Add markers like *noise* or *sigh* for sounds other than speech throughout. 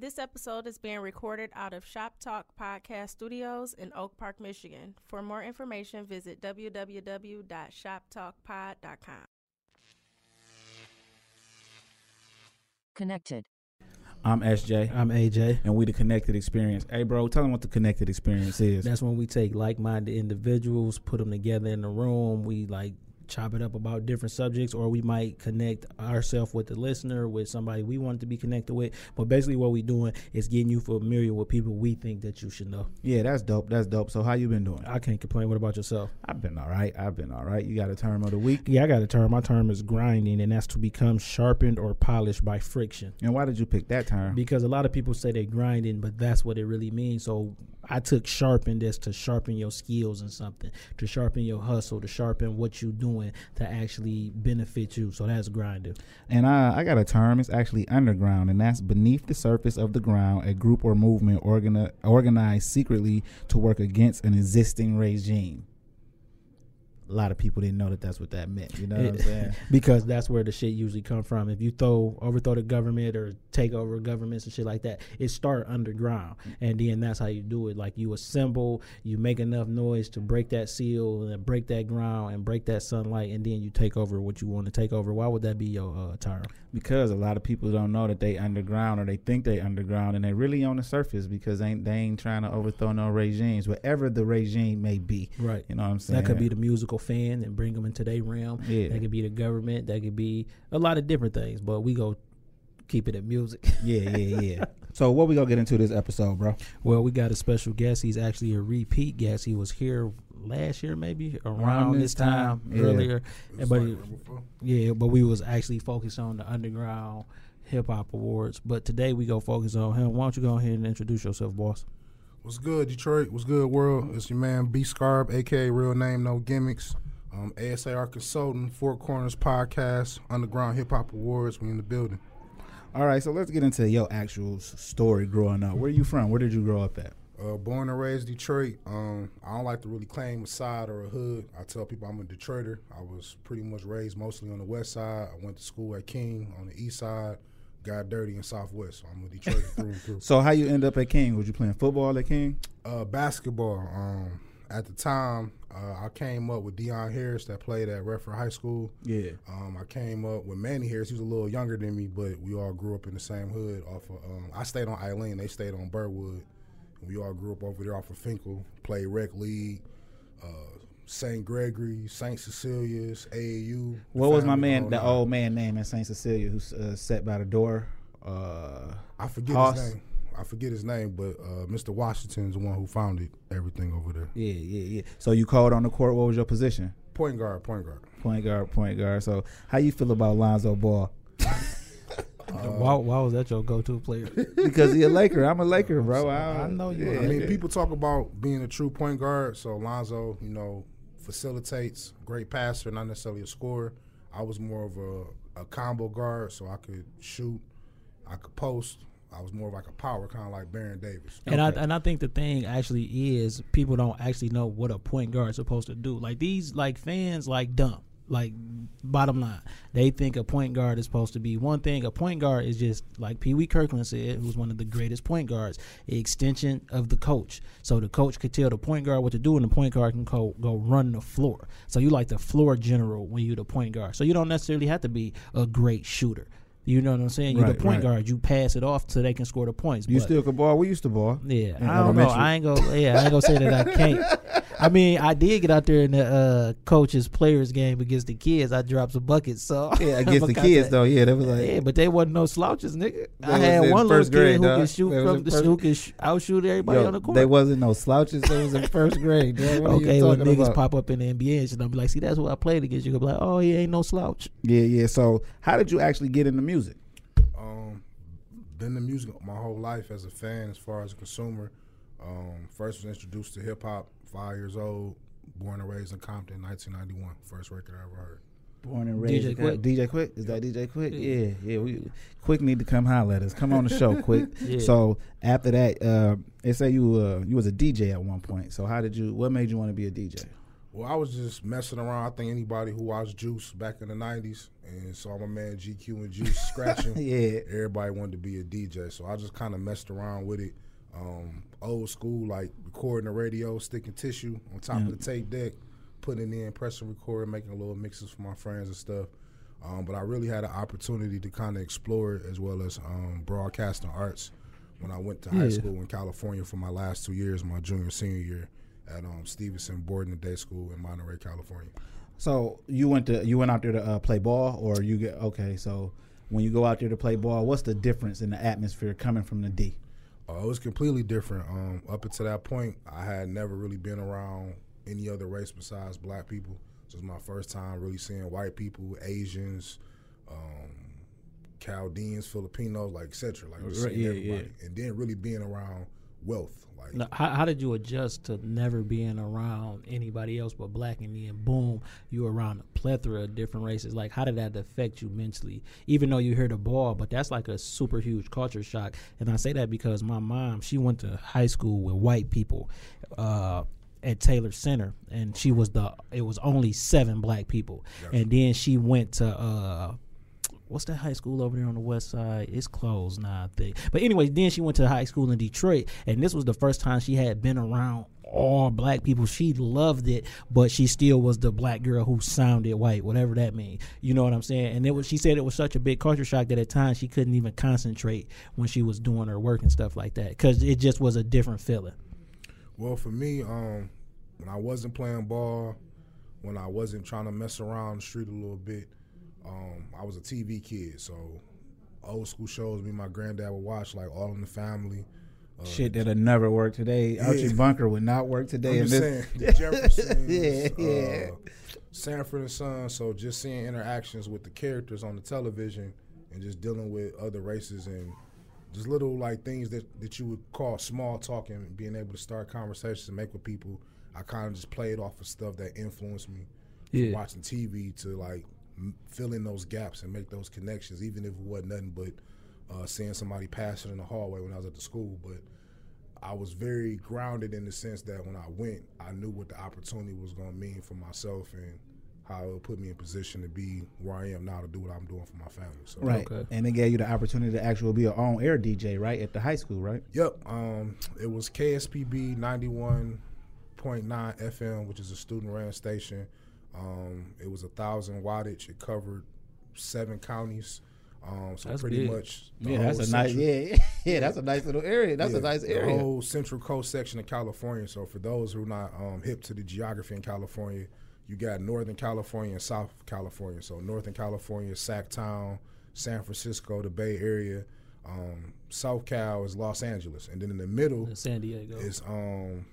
This episode is being recorded out of Shop Talk Podcast Studios in Oak Park, Michigan. For more information, visit www.shoptalkpod.com. Connected. I'm SJ, I'm AJ. and we the Connected Experience. Hey, bro, tell them what the Connected Experience is. That's when we take like-minded individuals, put them together in a room. We like chop it up about different subjects, or we might connect ourselves with the listener, with somebody we want to be connected with. But basically, what we're doing is getting you familiar with people we think that you should know. yeah, that's dope. That's dope. So, how you been doing? I can't complain. What about yourself? I've been all right. I've been all right. You got a term of the week. Yeah, I got a term. My term is grinding, and that's to become sharpened or polished by friction. And why did you pick that term? Because a lot of people say they're grinding, but that's what it really means. So I took sharpened as to sharpen your skills and something, to sharpen your hustle, to sharpen what you're doing to actually benefit you. So that's grinding. And I, I got a term. It's actually underground, and that's beneath the surface of the ground, a group or movement organi- organized secretly to work against an existing regime. A lot of people didn't know that that's what that meant. You know what I'm saying? *laughs* because that's where the shit usually come from. If you throw overthrow the government or take over governments and shit like that, it start underground, and then that's how you do it. Like you assemble, you make enough noise to break that seal and break that ground and break that sunlight, and then you take over what you want to take over. Why would that be your uh, term? because a lot of people don't know that they underground or they think they underground and they really on the surface because they ain't, they ain't trying to overthrow no regimes, whatever the regime may be. Right. You know what I'm saying? That could be the musical fan and bring them into their realm. Yeah. That could be the government. That could be a lot of different things. But we go keep it at music. yeah, yeah, yeah. *laughs* so what we gonna get into this episode, bro? Well, we got a special guest. He's actually a repeat guest. He was here last year, maybe around, Around this this time, time, yeah. earlier. But like he- right before. yeah, but we was actually focused on the underground hip hop awards. But today we go focus on him. Why don't you go ahead and introduce yourself, boss? What's good, Detroit? What's good, world? It's your man B Scarb, aka Real Name No Gimmicks. Um, ASAR Consultant, Four Corners Podcast, Underground Hip Hop Awards. We in the building. All right, so let's get into your actual story growing up. Where are you from? Where did you grow up at? Uh, born and raised Detroit. Um, I don't like to really claim a side or a hood. I tell people I'm a Detroiter. I was pretty much raised mostly on the west side. I went to school at King on the east side. Got dirty in Southwest. So I'm a Detroiter through *laughs* and through. So how you end up at King? Was you playing football at King? Uh, basketball. Um, at the time, uh, I came up with Deion Harris that played at Redford High School. Yeah. Um, I came up with Manny Harris. He was a little younger than me, but we all grew up in the same hood. Off of, um, I stayed on Eileen. They stayed on Burwood. We all grew up over there off of Finkel. Played rec league, uh, St. Gregory, St. Cecilia's, AAU. What was my man, the old man name in Saint Cecilia who uh, sat by the door? Uh, I forget Hoss? his name. I forget his name, but uh, Mr. Washington's the one who founded everything over there. yeah, yeah, yeah. So you called on the court. What was your position? Point guard, point guard. Point guard, point guard. So how you feel about Lonzo Ball? *laughs* why, why was that your go to player? *laughs* Because he a Laker. I'm a Laker, bro. I, *laughs* I know you yeah. I mean, people talk about being a true point guard. So Lonzo, you know, facilitates, great passer, not necessarily a scorer. I was more of a, a combo guard, so I could shoot, I could post. I was more of like a power, kind of like Baron Davis. And Okay. I and I think the thing actually is people don't actually know what a point guard is supposed to do. Like these like fans like dumb. Like bottom line, they think a point guard is supposed to be one thing. A point guard is just like Pee Wee Kirkland said, who's one of the greatest point guards, extension of the coach. So the coach could tell the point guard what to do, and the point guard can go go run the floor. So you like the floor general when you're the point guard. So you don't necessarily have to be a great shooter. You know what I'm saying? You're Right, the point right. guard. You pass it off so they can score the points. You still can ball. We used to ball. yeah, I don't know. I ain't gonna. Yeah, I ain't gonna say that I can't. I mean, I did get out there in the uh, coaches players game against the kids. I dropped some buckets. So *laughs* Yeah, against the kids cut though. Yeah, that was like Yeah, but they wasn't no slouches, nigga. I had one little kid grade, who dog. can shoot That from the first- who can sh- outshoot everybody Yo, on the court. They wasn't no slouches. They was in first grade. dog. What okay, when niggas about? pop up in the NBA and shit, I'm like, see, that's what I played against. You gonna be like, oh, he ain't no slouch. Yeah, yeah. So how did you actually get into music? Um, been in music my whole life as a fan, as far as a consumer. Um, first was introduced to hip hop five years old. Born and raised in Compton, 1991. First record I ever heard. Born and raised. in- Quik. DJ Quik. Is that DJ Quik? Yeah. Yeah, yeah. We Quik need to come holler at us. Come on the show, *laughs* Quik. Yeah. So after that, uh, they say you uh, you was a DJ at one point. So how did you? What made you want to be a DJ? Well, I was just messing around. I think anybody who watched Juice back in the '90s and saw my man GQ and Juice *laughs* scratching, Yeah. everybody wanted to be a DJ. So I just kind of messed around with it. Um, old school, like recording the radio, sticking tissue on top of the tape deck, putting it in, pressing record, making little mixes for my friends and stuff. Um, but I really had an opportunity to kind of explore it as well as um, broadcasting arts when I went to high school in California for my last two years, my junior senior year at um, Stevenson Boarding Day School in Monterey, California. So you went to you went out there to uh, play ball, or you get okay. So when you go out there to play ball, what's the difference in the atmosphere coming from the D? Uh, it was completely different. Um, up until that point, I had never really been around any other race besides black people. So it was my first time really seeing white people, Asians, um, Chaldeans, Filipinos, like etc. Like just Right, seeing yeah, everybody, and then really being around wealth. Like Now, how, how did you adjust to never being around anybody else but black, and then boom, you were around a plethora of different races? Like, how did that affect you mentally? Even though you hear the ball, but that's like a super huge culture shock. And I say that because my mom, she went to high school with white people. Uh, at Taylor Center, and she was the. It was only seven black people, and then she went to uh, what's that high school over there on the west side? It's closed now, I think. But anyway, then she went to high school in Detroit, and this was the first time she had been around all black people. She loved it, but she still was the black girl who sounded white, whatever that means. You know what I'm saying? And it was. She said it was such a big culture shock that at times she couldn't even concentrate when she was doing her work and stuff like that because it just was a different feeling. Well, for me, um, when I wasn't playing ball, when I wasn't trying to mess around the street a little bit, um, I was a TV kid. So old school shows me and my granddad would watch, like All in the Family. Uh, Shit that'll never work today. Archie Bunker would not work today. I'm just this- saying, *laughs* the Jeffersons, Yeah, yeah. Uh, Sanford and Son. So just seeing interactions with the characters on the television and just dealing with other races and just little like things that, that you would call small talk and being able to start conversations and make with people. I kind of just played off of stuff that influenced me from Yeah. watching TV to like fill in those gaps and make those connections, even if it wasn't nothing but uh, seeing somebody passing in the hallway when I was at the school. But I was very grounded in the sense that when I went, I knew what the opportunity was going to mean for myself and how it would put me in position to be where I am now to do what I'm doing for my family. So, Right. Okay. And they gave you the opportunity to actually be an on air DJ, right? At the high school, right? Yep. Um, it was KSPB 91.9 FM, which is a student ran station. Um, it was a thousand wattage. It covered seven counties. Um, so That's pretty big. much. the Yeah, that's a nice central- yeah, *laughs* yeah, that's a nice little area. That's a Yeah, nice The area. whole Central Coast section of California. So for those who are not um, hip to the geography in California, you got Northern California and South California. So Northern California, Sac Town, San Francisco, the Bay Area. Um, South Cal is Los Angeles, and then in the middle San Diego. is um,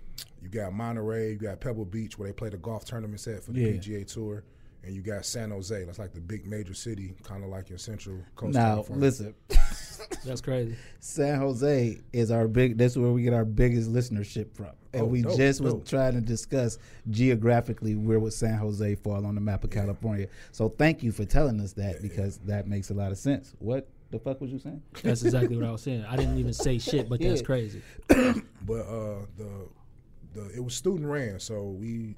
you got Monterey, you got Pebble Beach where they play the golf tournaments at for the Yeah. PGA Tour, and you got San Jose. That's like the big major city, kind of like your Central Coast. Now California. listen, *laughs* That's crazy. San Jose is our big. That's where we get our biggest listenership from, and Oh, we dope, just was trying to discuss geographically where would San Jose fall on the map of California. So thank you for telling us that because that makes a lot of sense. What the fuck was you saying? That's exactly what I *laughs* was saying. I didn't even say shit, but that's crazy. but uh, the the it was student ran, so we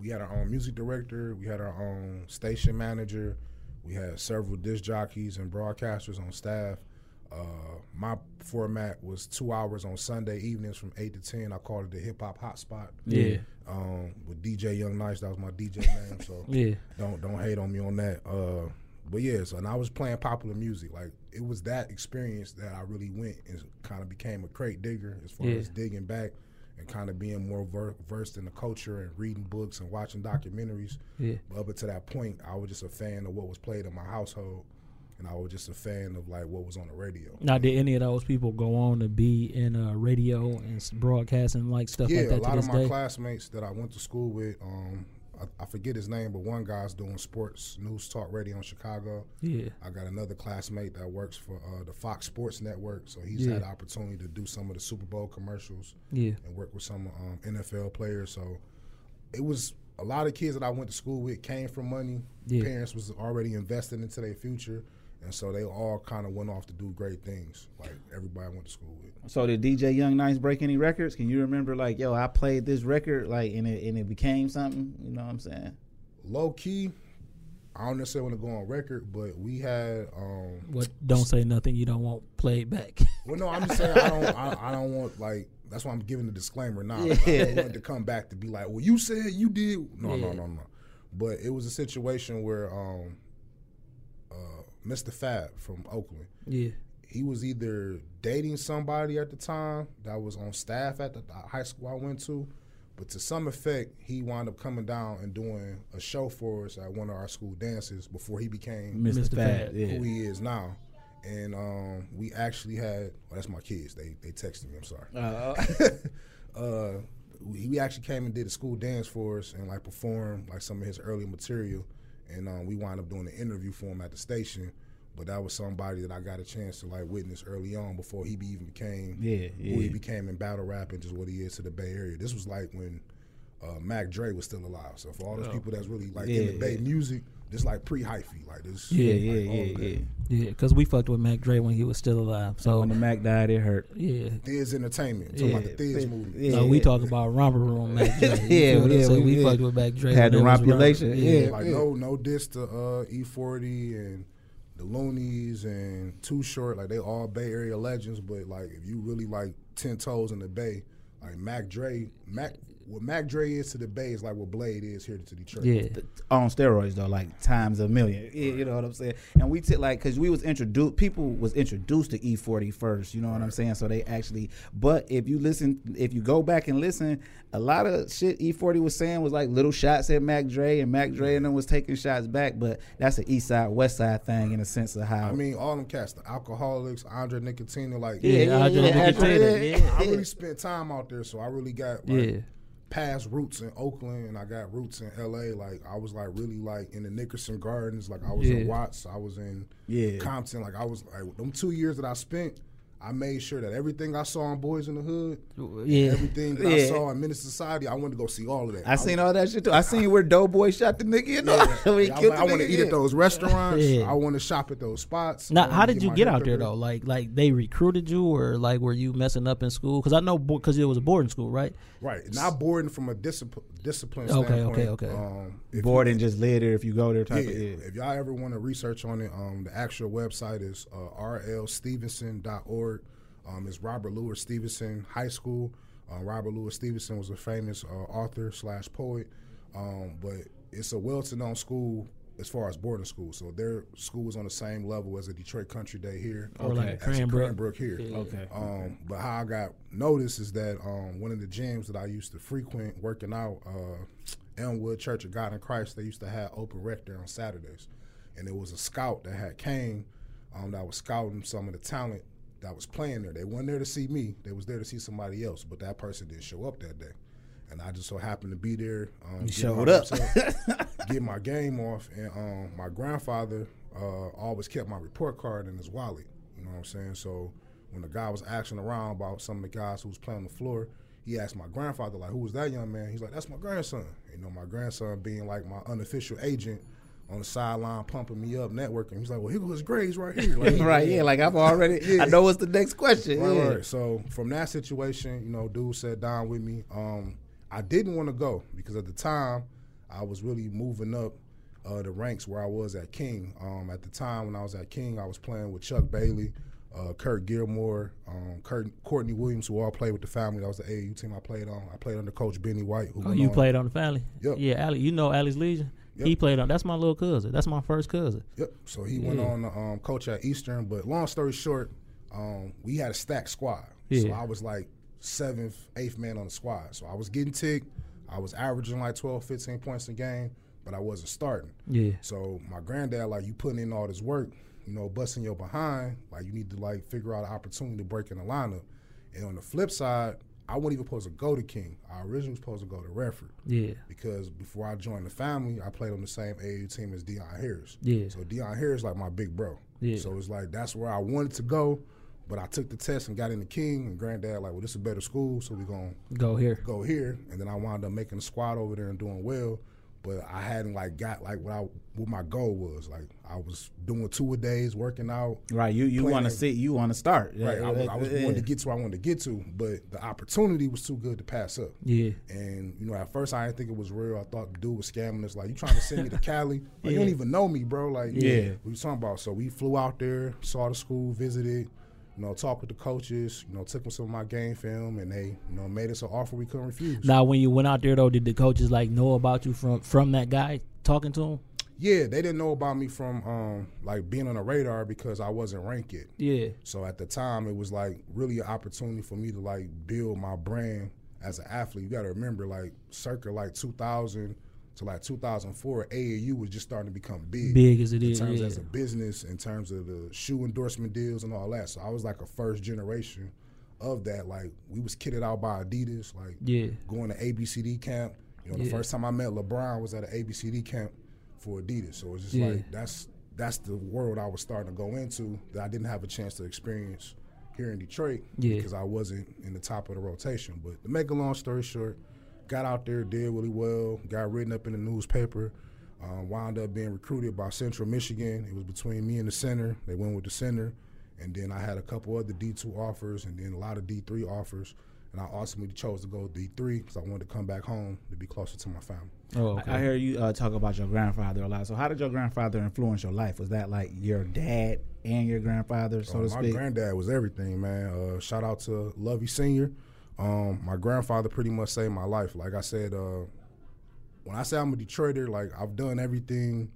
we had our own music director, we had our own station manager, we had several disc jockeys and broadcasters on staff. Uh, my format was two hours on Sunday evenings from eight to ten. I called it the hip hop hotspot. Yeah. Um, with DJ Young Nice, that was my DJ name. So *laughs* Yeah. don't don't hate on me on that. Uh, but yeah, so and I was playing popular music. Like it was that experience that I really went and kind of became a crate digger as far Yeah. as digging back and kind of being more ver- versed in the culture and reading books and watching documentaries. Yeah. But up until that point, I was just a fan of what was played in my household, and I was just a fan of like what was on the radio. Now, did any of those people go on to be in uh, radio and broadcasting like stuff yeah, like that Yeah, a lot of my day? classmates that I went to school with, um, I, I forget his name, but one guy's doing sports news talk radio in Chicago. yeah. I got another classmate that works for uh, the Fox Sports Network, so he's Yeah. had the opportunity to do some of the Super Bowl commercials Yeah. and work with some um, NFL players. So it was a lot of kids that I went to school with came from money. Yeah. Parents was already invested into their future, and so they all kind of went off to do great things. Like everybody went to school with. So did DJ Young Nice break any records? Can you remember like, yo, I played this record like and it and it became something? You know what I'm saying? Low key, I don't necessarily want to go on record, but we had. um What? Don't say nothing you don't want played back. *laughs* Well, no, I'm just saying I don't. I, I don't want like. That's why I'm giving the disclaimer now. Like, I don't want to come back to be like, well, you said you did. No, no, Yeah. no, no. But it was a situation where um, Mr. Fab from Oakland, yeah. he was either dating somebody at the time that was on staff at the high school I went to, but to some effect, he wound up coming down and doing a show for us at one of our school dances before he became Mr. Mr. Fab. Fab. Yeah. who he is now. And um, we actually had well, that's my kids. They they texted me. I'm sorry. Uh, Uh, *laughs* we, we actually came and did a school dance for us and like performed like some of his early material. And um, we wound up doing an interview for him at the station. But that was somebody that I got a chance to like witness early on before he be, even became Yeah, who he became in battle rap and just what he is to the Bay Area. This was like when uh, Mac Dre was still alive. So for all those people that's really like in the Bay yeah. music, this like pre hyphy, like this. yeah, yeah, all yeah, yeah. Yeah, because we fucked with Mac Dre when he was still alive. So So when the Mac died, it hurt. yeah. Thiz Entertainment. Talking about the Thiz movie. Yeah, no, we yeah. talk about romper room Mac Dre. *laughs* Yeah, feel what yeah, saying? we- we, yeah. fucked with Mac Dre. Had the it was rompulation, romper. yeah. Like no no diss to uh, E40 and the Luniz and Too Short. Like they all Bay Area legends, but like if you really like ten toes in the Bay, like Mac Dre, Mac what Mac Dre is to the Bay is like what Blade is here to Detroit. Yeah. on steroids though, like times a million. Yeah, You know what I'm saying? And we took like because we was introduced, people was introduced to E40 first. You know what I'm saying? So they actually, but if you listen, if you go back and listen, a lot of shit E40 was saying was like little shots at Mac Dre, and Mac Dre and them was taking shots back. But that's an East Side West Side thing in a sense of how. I mean, all them cats, the alcoholics, Andre Nickatina, like Yeah, Yeah, Andre yeah, Nickatina, yeah. yeah. I really spent time out there, so I really got like Yeah. Past roots in Oakland and I got roots in LA. Like I was like really like in the Nickerson Gardens. Like I was Yeah. in Watts. I was in Yeah. Compton. Like I was like them two years that I spent. I made sure that everything I saw on Boys in the Hood, Yeah. everything that I saw in Menace II Society, I wanted to go see all of that. I seen all that shit too. I seen where Doughboy shot the nigga. You know, Yeah, *laughs* yeah, I, I want to eat at those restaurants. Yeah. I want to shop at those spots. Now, how did you get out there though? Like, like they recruited you, or like were you messing up in school? Because I know because it was a boarding school, right? Right, not boarding from a discipline discipline Okay, standpoint. okay, okay. Um, if Bored you- just live there if you go there type yeah, of yeah. If y'all ever want to research on it, um, the actual website is uh, rlstevenson.org. Um, it's Robert Louis Stevenson High School. Uh, Robert Louis Stevenson was a famous uh, author slash poet, um, but it's a well-to-known school as far as boarding school. So their school is on the same level as a Detroit Country Day here, Or like as a Cranbrook. Cranbrook here. Okay. Um, but how I got noticed is that um, one of the gyms that I used to frequent working out, uh, Elmwood Church of God in Christ, they used to have open rec there on Saturdays, and there was a scout that had came um, that was scouting some of the talent that was playing there. They weren't there to see me; they was there to see somebody else. But that person didn't show up that day, and I just so happened to be there. Um, get showed up. *laughs* get my game off, and um, my grandfather uh, always kept my report card in his wallet. You know what I'm saying? So when the guy was asking around about some of the guys who was playing on the floor, he asked my grandfather like, "Who was that young man?" He's like, "That's my grandson." You know, my grandson being like my unofficial agent on the sideline, pumping me up, networking. He's like, "Well, here goes his grades right here." Like, *laughs* right, yeah. Like I've already, *laughs* Yeah. I know what's the next question. Right, yeah. right. So from that situation, you know, dude sat down with me. Um, I didn't want to go because at the time I was really moving up uh, the ranks where I was at King. Um, at the time when I was at King, I was playing with Chuck Bailey, uh, Kurt Gilmore, um, Kurt, Courtney Williams, who all played with the family. That was the AAU team I played on. I played under Coach Benny White. Who Oh, you on- played on the family. Yep. Yeah, Ali. You know Ali's Legion. He played on. That's my little cousin. That's my first cousin. Yep. So he went Yeah. on to um, coach at Eastern. But long story short, um, we had a stacked squad. Yeah. So I was like seventh, eighth man on the squad. So I was getting ticked. I was averaging like 12, 15 points a game, but I wasn't starting. Yeah. So my granddad, like, you putting in all this work, you know, busting your behind, like, you need to, like, figure out an opportunity to break in the lineup. And on the flip side, I wasn't even supposed to go to King. I originally was supposed to go to Redford Yeah. because before I joined the family, I played on the same AAU team as Deion Harris. Yeah. So Deion Harris like my big bro. Yeah. So it's like that's where I wanted to go, but I took the test and got into King. And Granddad like, well, this is a better school, so we're gonna Go here. go here. And then I wound up making the squad over there and doing well. But I hadn't like got like what I what my goal was. Like I was doing two a days, working out. Right. You you want to it. see you want to start. Right. I was, Yeah, I was yeah. wanting to get to where I wanted to get to, but the opportunity was too good to pass up. Yeah. And you know, at first I didn't think it was real. I thought the dude was scamming us. Like, you trying to send me to Cali? Like, *laughs* you don't even know me, bro. Like, Yeah. what you talking about? So we flew out there, saw the school, visited, you know, talked with the coaches, you know, took them some of my game film, and they, you know, made us an offer we couldn't refuse. Now, when you went out there though, did the coaches like know about you from from that guy talking to him? Yeah, they didn't know about me from um like being on the radar because I wasn't ranked yet. Yeah. So at the time, it was like really an opportunity for me to like build my brand as an athlete. You got to remember, like circa like 2000 to like 2004, AAU was just starting to become big. Big as it in is. terms Yeah. as a business, in terms of the shoe endorsement deals and all that. So I was like a first generation of that. Like we was kitted out by Adidas, like Yeah. going to ABCD camp. You know, the Yeah. first time I met LeBron was at an ABCD camp for Adidas. So it's just Yeah. like that's that's the world I was starting to go into that I didn't have a chance to experience here in Detroit Yeah. because I wasn't in the top of the rotation. But to make a long story short, got out there, did really well, got written up in the newspaper, um, wound up being recruited by Central Michigan. It was between me and the center. They went with the center. And then I had a couple other D2 offers and then a lot of D3 offers. And I ultimately chose to go D3 because I wanted to come back home to be closer to my family. Oh, I- I hear you uh, talk about your grandfather a lot. So, how did your grandfather influence your life? Was that like your dad and your grandfather, so Uh, to my speak? granddad was everything, man. Uh, shout out to Lovey Senior. Um, my grandfather pretty much saved my life. Like I said, uh, when I say I'm a Detroiter, like I've done everything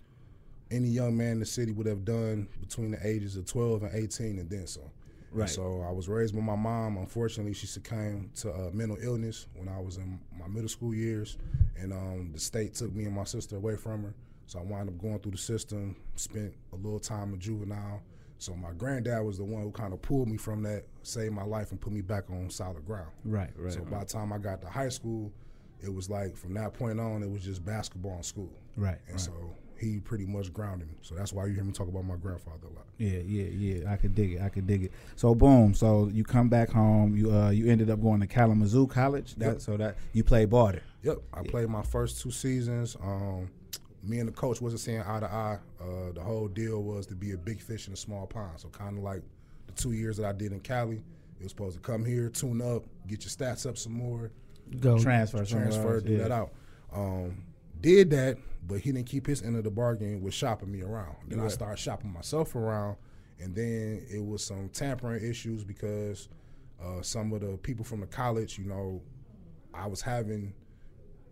any young man in the city would have done between the ages of 12 and 18, and then some. And Right. so I was raised with my mom. Unfortunately, she succumbed to uh, mental illness when I was in my middle school years, and um, the state took me and my sister away from her. So I wound up going through the system. Spent a little time in juvenile. So my granddad was the one who kind of pulled me from that, saved my life, and put me back on solid ground. Right, right. So right. by the time I got to high school, it was like from that point on, it was just basketball and school. Right, And right. so he pretty much grounded me. So that's why you hear me talk about my grandfather a lot. Yeah, yeah, yeah. I could dig it. I could dig it. So boom. So you come back home. You uh you ended up going to Kalamazoo College. That Yep. so that you played ball there. Yep, I played my first two seasons. Um, me and the coach wasn't seeing eye to eye. Uh, the whole deal was to be a big fish in a small pond. So kind of like the two years that I did in Cali, it was supposed to come here, tune up, get your stats up some more, Go. Transfer, transfer, else, do yeah. that out. Um, did that, but he didn't keep his end of the bargain with shopping me around. Then I Right. started shopping myself around, and then it was some tampering issues because uh, some of the people from the college, you know, I was having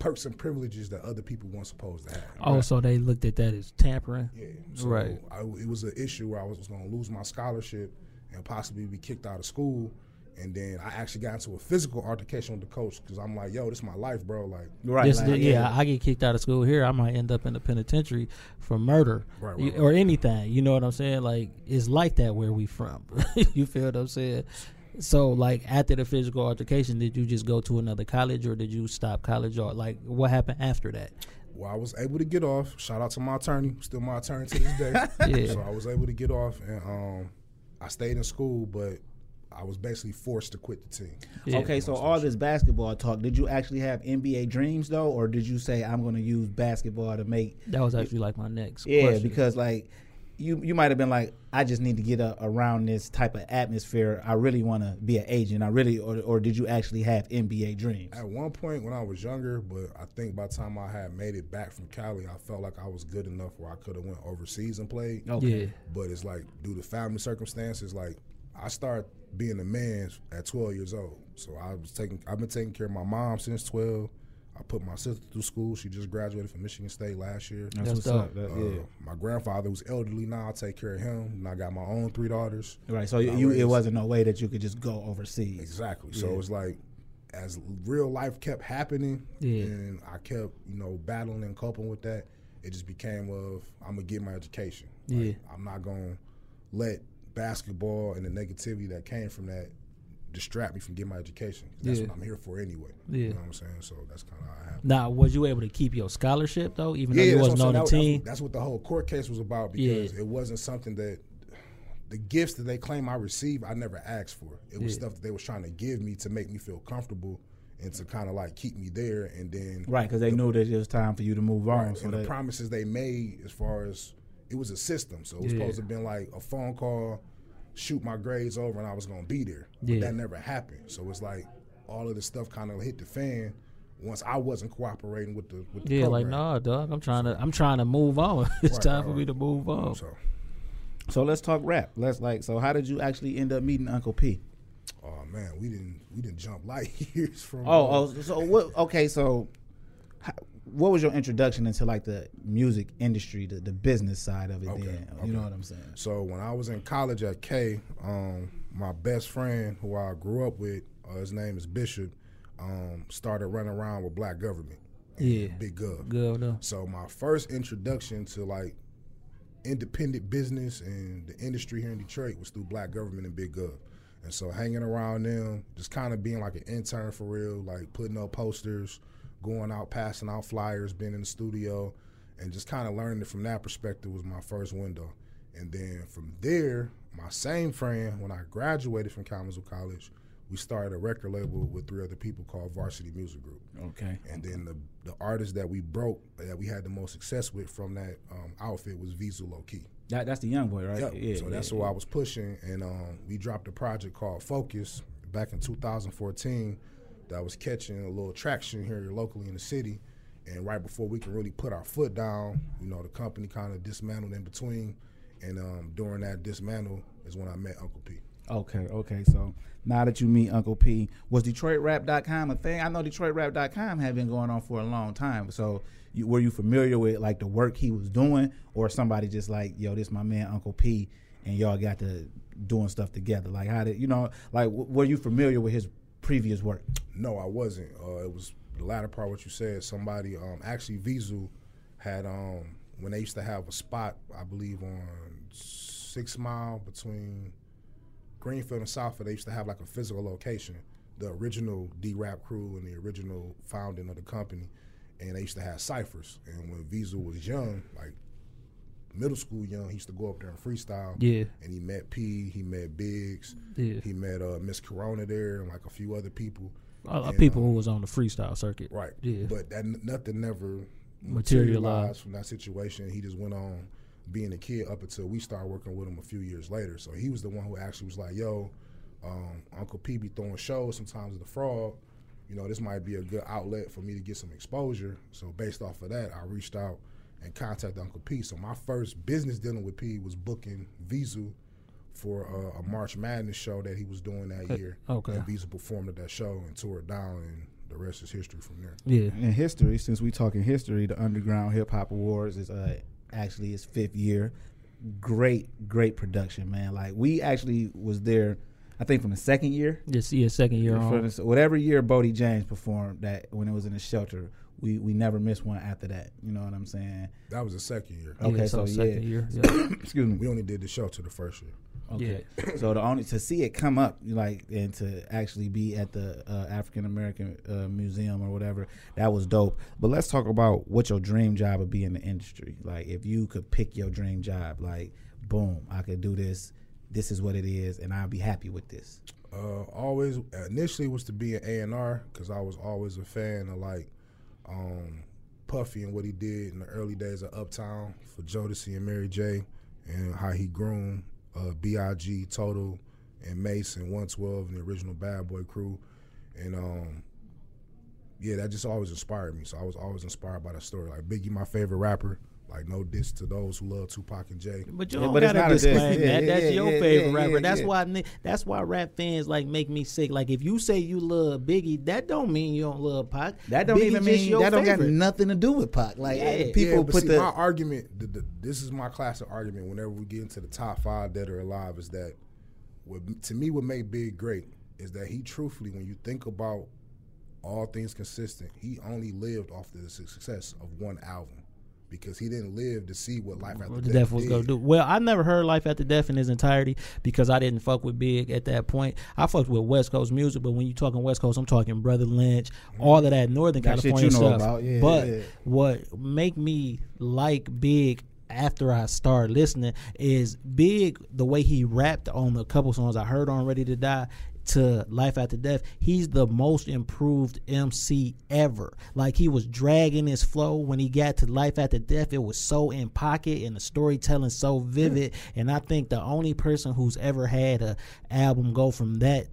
perks and privileges that other people weren't supposed to have. Oh, so they looked at that as tampering. Yeah, so Right. I, it was an issue where I was, going to lose my scholarship and possibly be kicked out of school. And then I actually got into a physical altercation with the coach because I'm like, "Yo, this is my life, bro." Like, Right. This- like, yeah, I get kicked out of school here. I might end up in the penitentiary for murder Right, right, You- right. or anything. You know what I'm saying? Like it's like that where we from. *laughs* you feel what I'm saying? So like after the physical altercation, did you just go to another college or did you stop college or like what happened after that? well, I was able to get off. Shout out to my attorney, still my attorney to this day. *laughs* Yeah. So I was able to get off, and um, I stayed in school, but I was basically forced to quit the team. Yeah. Okay, so all this basketball talk, did you actually have NBA dreams though, or did you say I'm going to use basketball to make? That was actually like my next. Yeah, question. because like you you might have been like, I just need to get a, around this type of atmosphere. I really want to be an agent. I really, or or did you actually have NBA dreams? At one point when I was younger, but I think by the time I had made it back from Cali, I felt like I was good enough where I could have went overseas and played. Okay. yeah, But it's like due to family circumstances, like I started being a man at 12 years old. So I was taking, I've been taking care of my mom since 12. I put my sister through school. She just graduated from Michigan State last year. That's, That's what's dope. up. That- Uh. My grandfather was elderly now. I take care of him. And I got my own three daughters. Right. So I you, it wasn't no way that you could just go overseas. Exactly. So Yeah. it was like, as real life kept happening, Yeah. and I kept, you know, battling and coping with that, it just became of I'm gonna get my education. Like, Yeah. I'm not gonna let basketball and the negativity that came from that distract me from getting my education. That's Yeah. what I'm here for anyway. Yeah. You know what I'm saying? So that's kind of how it happened. Now, was you able to keep your scholarship though, even though you wasn't on the. That- team? That's, that's what the whole court case was about Yeah. because it wasn't something that the gifts that they claim I received, I never asked for. It was Yeah. stuff that they was trying to give me to make me feel comfortable and to kind of like keep me there. And then Right, because they knew that it was time for you to move on. Right, So and the promises they made as far as it was a system, so it was Yeah. supposed to have been like a phone call, shoot my grades over, and I was gonna be there. But that never happened. So it's like all of this stuff kind of hit the fan once I wasn't cooperating with the with the Yeah, like program. nah, dog. I'm trying to I'm trying to move on. *laughs* it's Right, time right, for me to move on. So, so let's talk rap. Let's like. So how did you actually end up meeting Uncle P? oh man, we didn't we didn't jump light *laughs* years from. Oh, oh, so what? Okay, so how, what was your introduction into like the music industry, the, the business side of it? Okay, then okay. you know what I'm saying? So when I was in college at K, um, my best friend who I grew up with, uh, his name is Bishop, um, started running around with Black Government. Yeah. Big Gov. Good though. So my first introduction to like independent business and the industry here in Detroit was through Black Government and Big Gov. And so hanging around them, just kind of being like an intern for real, like putting up posters, going out, passing out flyers, being in the studio, and just kind of learning it from that perspective was my first window. And then from there, my same friend, when I graduated from Kalamazoo College, we started a record label with three other people called Varsity Music Group. Okay. And then the the artist that we broke that we had the most success with from that um, outfit was Vizu Low Key. That, that's the young boy, right? Yep. Yeah. so that's yeah, who I was pushing, and um, we dropped a project called Focus back in 2014 that was catching a little traction here locally in the city. And right before we could really put our foot down, you know, the company kind of dismantled in between. And um, during that dismantle is when I met Uncle P. Okay, okay. So now that you meet Uncle P, was DetroitRap.com a thing? I know DetroitRap.com had been going on for a long time. So you, were you familiar with like the work he was doing, or somebody just like, yo, this my man Uncle P, and y'all got to doing stuff together? Like how did you know? Like w- were you familiar with his previous work? No, I wasn't. Uh, it was the latter part what you said. Somebody, um, actually, Vizu had um, when they used to have a spot, I believe on Six Mile between Greenfield and Southfield. They used to have like a physical location. The original D Rap crew and the original founding of the company, and they used to have ciphers. And when Vizu was young, like middle school young, he used to go up there and freestyle. Yeah. And he met P, he met Biggs, Yeah. he met uh, Miss Corona there, and like a few other people. A lot of And, people um, who was on the freestyle circuit. Right. Yeah. But that nothing never Materialized. materialized from that situation. He just went on being a kid up until we started working with him a few years later. So he was the one who actually was like, "Yo, um, Uncle P be throwing shows sometimes at the Frog. You know, this might be a good outlet for me to get some exposure." So based off of that, I reached out and contact Uncle P. So my first business dealing with P was booking Vizu for uh, a March Madness show that he was doing that year. okay. And Vizu performed at that show and tore it down, and the rest is history from there. Yeah. In history, since we talking history, the Underground Hip Hop Awards is uh, actually its fifth year. Great, great production, man. Like we actually was there, I think from the second year. Just yeah, second year For on. the- whatever year Bodie James performed that when it was in the shelter, we we never missed one after that. You know what I'm saying? That was the second year. Okay, yeah, so, second yeah. year. Yeah. *coughs* Excuse me. We only did the show to the first year. Okay. *coughs* so the only to see it come up like and to actually be at the uh, African American uh, Museum or whatever that was dope. But let's talk about what your dream job would be in the industry. Like if you could pick your dream job, like boom, I could do this. This is what it is, and I'll be happy with this. Uh, always initially was to be an A and R because I was always a fan of like um, Puffy and what he did in the early days of Uptown for Jodeci and Mary J. and how he groomed uh, Big, Total, and Mase and 112 and the original Bad Boy crew, and um, yeah, that just always inspired me. So I was always inspired by that story. Like Biggie, my favorite rapper. Like no diss to those who love Tupac and Jay. But you don't but gotta a diss. disclaim that. yeah, That's yeah, your yeah, favorite yeah, rapper. that's yeah. why. That's why rap fans like make me sick. Like if you say you love Biggie, that don't mean you don't love Pac. That don't Biggie even mean your that don't got nothing to do with Pac. Like I- Yeah. people yeah, put see, the my argument. The, the, this is my classic argument. Whenever we get into the top five dead or alive, is that what to me what made Big great is that he truthfully, when you think about all things consistent, he only lived off the success of one album because he didn't live to see what life after What the death death was gonna do. Well, I never heard Life After Death in its entirety because I didn't fuck with Big at that point. I fucked with West Coast music, but when you talking West Coast, I'm talking Brother Lynch, mm-hmm. all of that Northern That shit California you know stuff. about, yeah, but yeah. what make me like Big after I started listening is Big the way he rapped on a couple songs I heard on Ready to Die. To Life After Death, he's the most improved MC ever. Like he was dragging his flow when he got to Life After Death. It was so in pocket and the storytelling so vivid. And I think the only person who's ever had a album go from that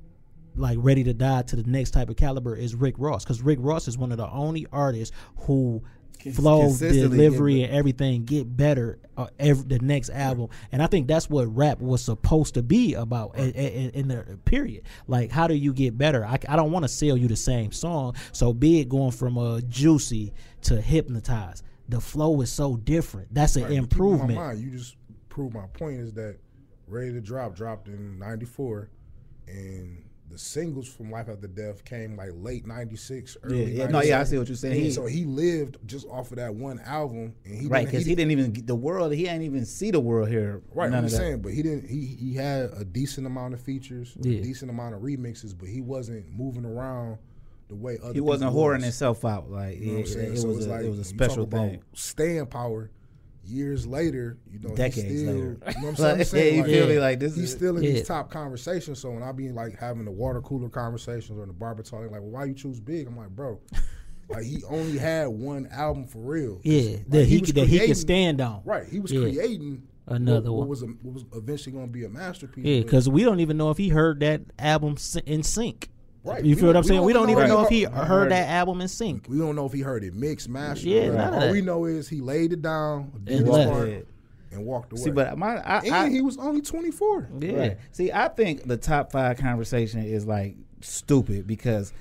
like ready to die to the next type of caliber is Rick Ross because Rick Ross is one of the only artists who flow, delivery, and everything get better uh, every the next album, and I think that's what rap was supposed to be about in, in, in the period. Like, how do you get better? I, I don't want to sell you the same song, so be it going from uh, juicy to hypnotize. The flow is so different. That's an Right, but keep in improvement. Mind, you just proved my point is that Ready to Drop dropped in '94, and the singles from Life After Death came like late '96, Yeah, early yeah, no, yeah, I see what you're saying. He- so he lived just off of that one album, and he right, didn't- because he, didn't even get the world. He ain't even see the world here. Right, I'm of just that. saying, but he didn't. He he had a decent amount of features, Yeah. a decent amount of remixes, but he wasn't moving around the way other. He wasn't whoring was. himself out. Like You know what I'm it, saying? it so was a, like it was a when you talk special thing. Staying power. Years later, you know, Decades still, later. You know what I'm *laughs* saying? Yeah, you feel me? Like this he's is still in Yeah. these top conversations. So when I be like having the water cooler conversations or in the barber talking, like, well, why you choose Big? I'm like, bro, like he only had one album for real. Yeah, like, that he, could that he could stand on. Right, he was Yeah. creating Another what, one. what was a, what was eventually going to be a masterpiece. Yeah, because we don't even know if he heard that album in sync. Right. You We feel what I'm we saying? don't We don't know even if know if he heard- heard heard that album in sync. We don't know if he heard it mixed, mastered. Yeah, or none of All that. we know is he laid it down, did And his left. part, Yeah. and walked away. See, but my I, and I he was only 24. Yeah. Right. See, I think the top five conversation is like stupid because,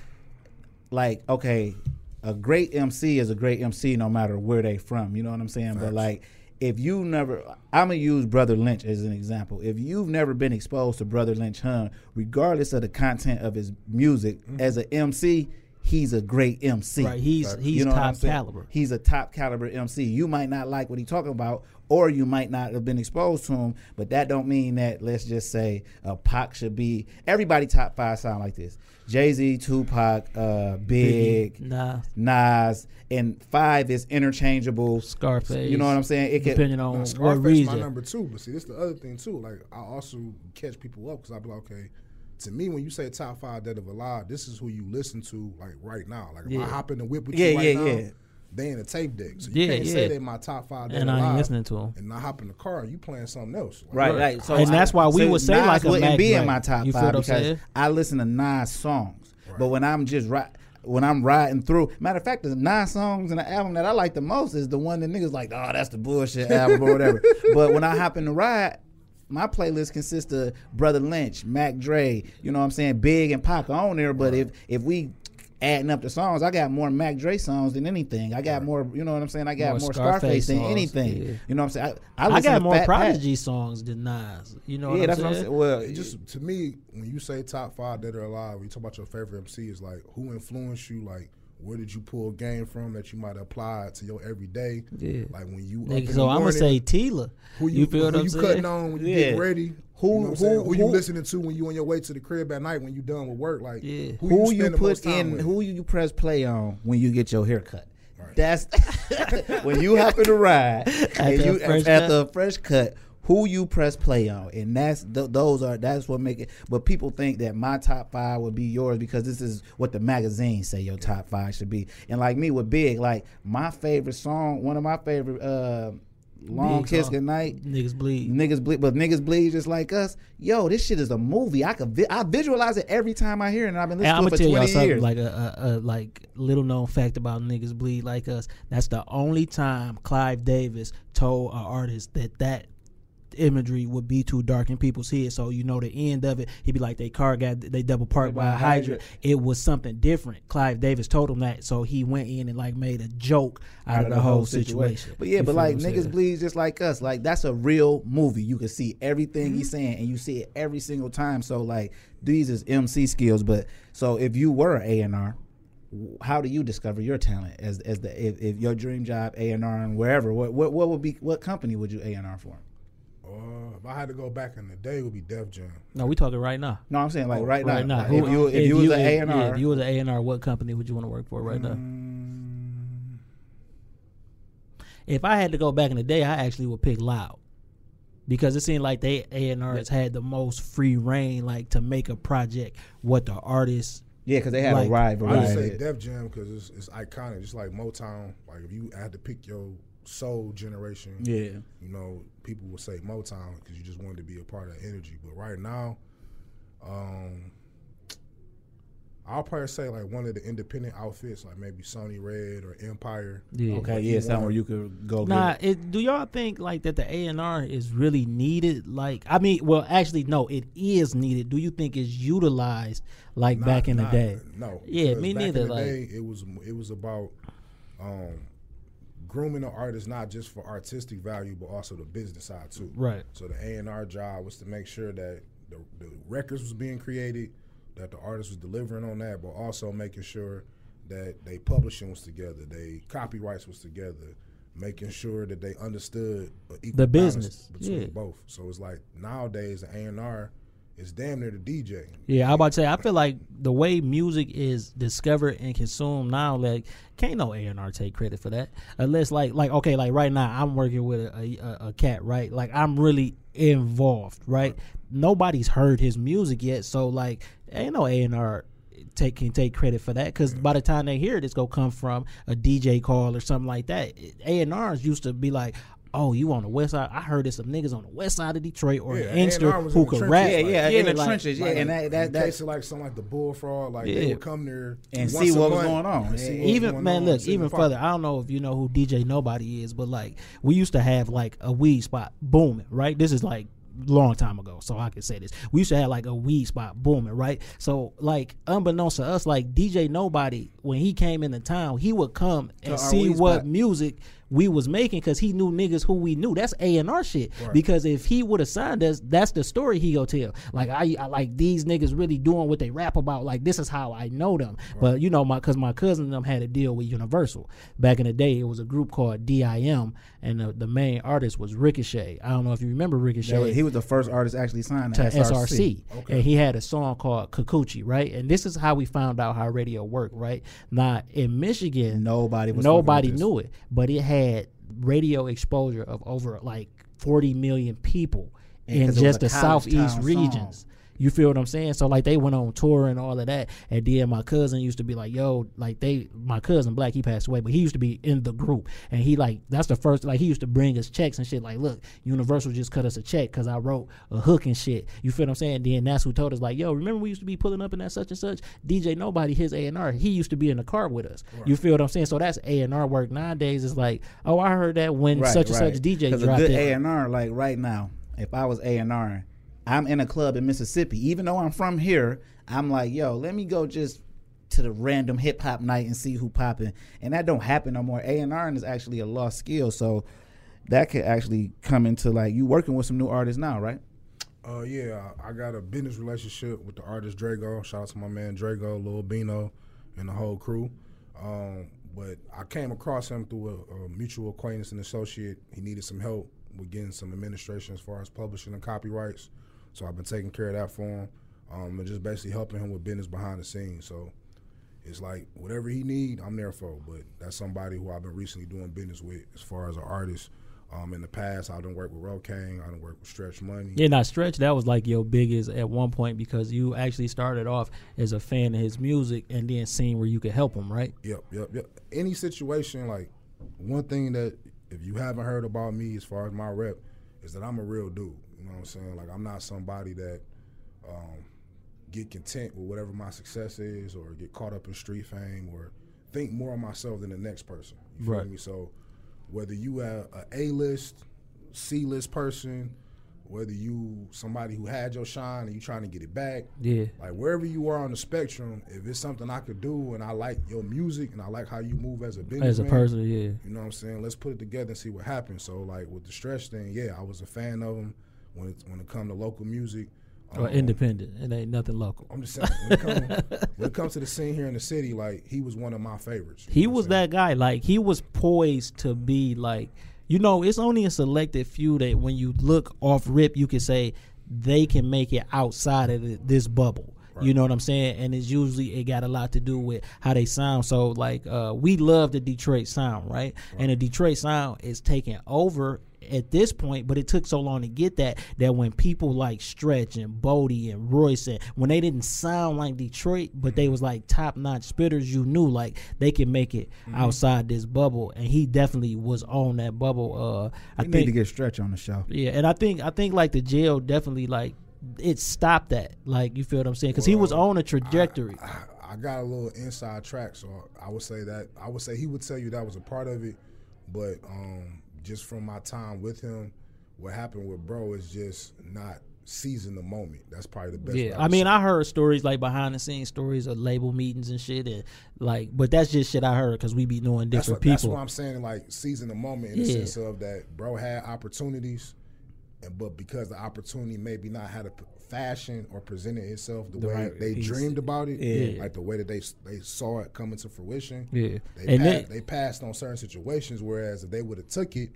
like, okay, a great MC is a great MC no matter where they from. You know what I'm saying? But like, if you never, I'm gonna use Brother Lynch as an example. If you've never been exposed to Brotha Lynch Hung, regardless of the content of his music, as an MC, he's a great MC. Right, he's he's You know top caliber. He's a top caliber MC. You might not like what he's talking about, or you might not have been exposed to him, but that don't mean that let's just say uh, Pac should be everybody top five sound like this. Jay Z, Tupac, uh, Big, Nah, Nas, and five is interchangeable. Scarface. You know what I'm saying? It could Depending Now, on what Scarface my number two, but see, this is the other thing too. Like I also catch people up because I be like, okay, to me, when you say top five dead of alive, this is who you listen to like right now. Like if Yeah. I hop in the whip with Yeah, you right yeah, now, yeah. They in a tape deck, so you Yeah, can't yeah. say they my top five and I ain't alive. listening to him. And I hop in the car you playing something else. Like, Right, Right. right. So And that's why we so would say Nas like a wouldn't Mac be in my top You five because saying? I listen to Nas songs. But when I'm just right, when I'm riding through, matter of fact, the nine songs in the album that I like the most is the one that niggas like, oh, that's the bullshit album or whatever. *laughs* but when I hop in the ride. My playlist consists of Brother Lynch, Mac Dre, you know what I'm saying, Big and Pac on there. But if if we adding up the songs, I got more Mac Dre songs than anything. I got more, you know what I'm saying. I got More more, Scarface Scarface, than songs, anything. yeah. You know what I'm saying. I, I, I, got more Fat Pat. Prodigy songs than Nas. You know what Yeah, I'm that's saying? what I'm saying. Well, It just to me, when you say top five dead or alive, when you talk about your favorite MC, is like who influenced you, like where did you pull a game from that you might apply to your everyday. Yeah. Like when you up Nigga, in the so I'm gonna say Tila. who you, you, feel who what you I'm saying? cutting on when you Yeah. get ready. Who- you know what who- who, you who- listening to when you on your way to the crib at night when you done with work? Like Yeah. who, who you spend the most put time in, with? who you press play on when you get your hair cut. Right. That's *laughs* when you happen to the ride and the you fresh at the fresh cut. Who you press play on, and that's th- those are that's what make it. But people think that my top five would be yours because this is what the magazines say your top five should be. And like me with Big, like my favorite song, one of my favorite, uh, "Long Big Kiss good night. Niggas bleed. Niggas bleed, but niggas bleed just like us. Yo, this shit is a movie. I could, vi- I visualize it every time I hear it, and I've been And listening I'm to it for tell y'all twenty something years. like a, a, a like little known fact about niggas bleed like us. That's the only time Clive Davis told an artist that that imagery would be too dark in people's heads. So you know the end of it, he'd be like, "They car got they double parked by a hydrant." It was something different. Clive Davis told him that, so he went in and like made a joke out, of the, whole situation. But yeah, You but like niggas bleed just like us. Like that's a real movie. You can see everything Mm-hmm. he's saying, and you see it every single time. So like these is MC skills. But so if you were A and R, how do you discover your talent as as the if, if your dream job A and R and wherever? What what what would be what company would you A and R for? Uh, if I had to go back in the day, it would be Def Jam. No, we talking right now. No, I'm saying like Oh, right, Right now, now. Who- if you if, you was an A and R, if you was an A and R, what company would you want to work for right now? Mm, If I had to go back in the day, I actually would pick Loud. because it seemed like they A and R's had the most free reign, like to make a project what the artist. Yeah, because they had Like, a wide I just say. Def Jam because it's, it's iconic, just like Motown. Like if you had to pick your soul generation, Yeah, you know, people would say Motown because you just wanted to be a part of the energy. But right now, um, I'll probably say like one of the independent outfits, like maybe Sony Red or Empire. Yeah. okay, yeah, you somewhere you could go. Nah, get. it, do y'all think like that the A and R is really needed? Like, I mean, well, actually, no, it is needed. Do you think it's utilized like Not- back in not- the day? No. Yeah, me back neither, In the like- day, it was it was about um, grooming the artist not just for artistic value but also the business side too. Right. So the A and R job was to make sure that the, the records was being created, that the artist was delivering on that, but also making sure that they publishing was together, they copyrights was together, making sure that they understood equal The business, between yeah. both. So it's like nowadays the A and R is damn near the DJ. Yeah, I about to say I feel like the way music is discovered and consumed now, like can't no A and R take credit for that unless like like okay, like right now I'm working with a, a, a cat, right? Like I'm really involved, right? Nobody's heard his music yet, so like ain't no A and R take can take credit for that because by the time they hear it, it's gonna come from a DJ call or something like that. A and R's used to be like. Oh, you on the west side? I heard there's some niggas on the west side of Detroit or Yeah, an A&R youngster was who could rap. yeah, like- yeah, in the like- trenches, yeah, Like, and that in that, case that of like something like the bullfrog, like Yeah. they would come there And see what was going on. Yeah. even man, on, look, even further. I don't know if you know who DJ Nobody is, but like we used to have like a weed spot booming, right? This is like long time ago, so I can say this. We used to have like a weed spot booming, right? So like unbeknownst to us, like DJ Nobody, when he came into town, he would come and our see what spot. music we was making because he knew niggas who we knew. That's A and R shit. Right. Because if he would have signed us, that's the story he go tell. Like I, I like these niggas really doing what they rap about. Like this is how I know them. But you know, my because my cousin and them had a deal with Universal back in the day. It was a group called DIM, and the, the main artist was Ricochet. I don't know if you remember Ricochet was- he was the first artist actually signed to to SRC, Okay. and he had a song called Kikuchi, right? And this is how we found out how radio worked, right? Now in Michigan, Nobody was nobody knew it, but it had radio exposure of over like 40 million people in just the southeast regions. You feel what I'm saying? So like they went on tour and all of that, and then my cousin used to be like, "Yo, like they, my cousin Black, he passed away, but he used to be in the group, and he like that's the first like he used to bring us checks and shit. Like, look, Universal just cut us a check because I wrote a hook and shit. You feel what I'm saying? Then that's who told us like, "Yo, remember we used to be pulling up in that such and such DJ Nobody, his A and R, he used to be in the car with us. You feel what I'm saying? So that's A and R work nowadays. It's like, oh, I heard that when Right, such and right. such DJ dropped a good it. A and R, like right now, if I was A and R, I'm in a club in Mississippi. Even though I'm from here, I'm like, yo, let me go just to the random hip hop night and see who popping. And that don't happen no more. A and R is actually a lost skill, so that could actually come into like you working with some new artists now, right? Uh, yeah, I got a business relationship with the artist Drago. Shout out to my man Drago, Lil Bino, and the whole crew. Um, but I came across him through a, a mutual acquaintance and associate. He needed some help with getting some administration as far as publishing and copyrights. So I've been taking care of that for him, um, and just basically helping him with business behind the scenes. So it's like whatever he need, I'm there for. But that's somebody who I've been recently doing business with as far as an artist. Um, in the past, I've done worked with Rocaine, I done worked with Stretch Money. Yeah, not stretch. That was like your biggest at one point because you actually started off as a fan of his music and then seeing where you could help him, right? Yep, yep, yep. Any situation, like one thing that if you haven't heard about me as far as my rep is that I'm a real dude. You know what I'm saying? Like I'm not somebody that um, get content with whatever my success is, or get caught up in street fame, or think more of myself than the next person. You feel Right. me? So whether you are a A list, C list person, whether you somebody who had your shine and you trying to get it back, Yeah. like wherever you are on the spectrum, if it's something I could do and I like your music and I like how you move as a businessman, As a person, yeah. you know what I'm saying? Let's put it together and see what happens. So like with the stretch thing, yeah, I was a fan of him when it when it come to local music. Or Um, independent. It ain't nothing local. I'm just saying when it, come, *laughs* when it comes to the scene here in the city, like he was one of my favorites. He was that guy. Like he was poised to be like, you know, it's only a selected few that when you look off rip, you can say they can make it outside of this bubble. You know what I'm saying? And it's usually it got a lot to do with how they sound. So like uh, we love the Detroit sound, right? And the Detroit sound is taking over at this point, but it took so long to get that that when people like Stretch and Bodie and Royce and when they didn't sound like Detroit, but they was like top notch spitters, you knew like they could make it outside this bubble, and he definitely was on that bubble. Uh, I We think need to get Stretch on the show. yeah, and I think I think like the jail definitely like it stopped that. Like you feel what I'm saying? Because he was on a trajectory. I, I got a little inside track, so I would say that I would say he would tell you that was a part of it, but um, just from my time with him, what happened with bro is just not seizing the moment. That's probably the best. yeah, I mean, say I heard stories like behind the scenes stories of label meetings and shit, and like, but that's just shit I heard because we be knowing That's different what, that's what I'm saying. Like seizing the moment in the sense of that, bro had opportunities, and but because the opportunity maybe not had a fashion or presented itself the, The way right they piece. dreamed about it, Yeah. like the way that they they saw it coming to fruition. yeah, They and pa- then they passed on certain situations, whereas if they would have took it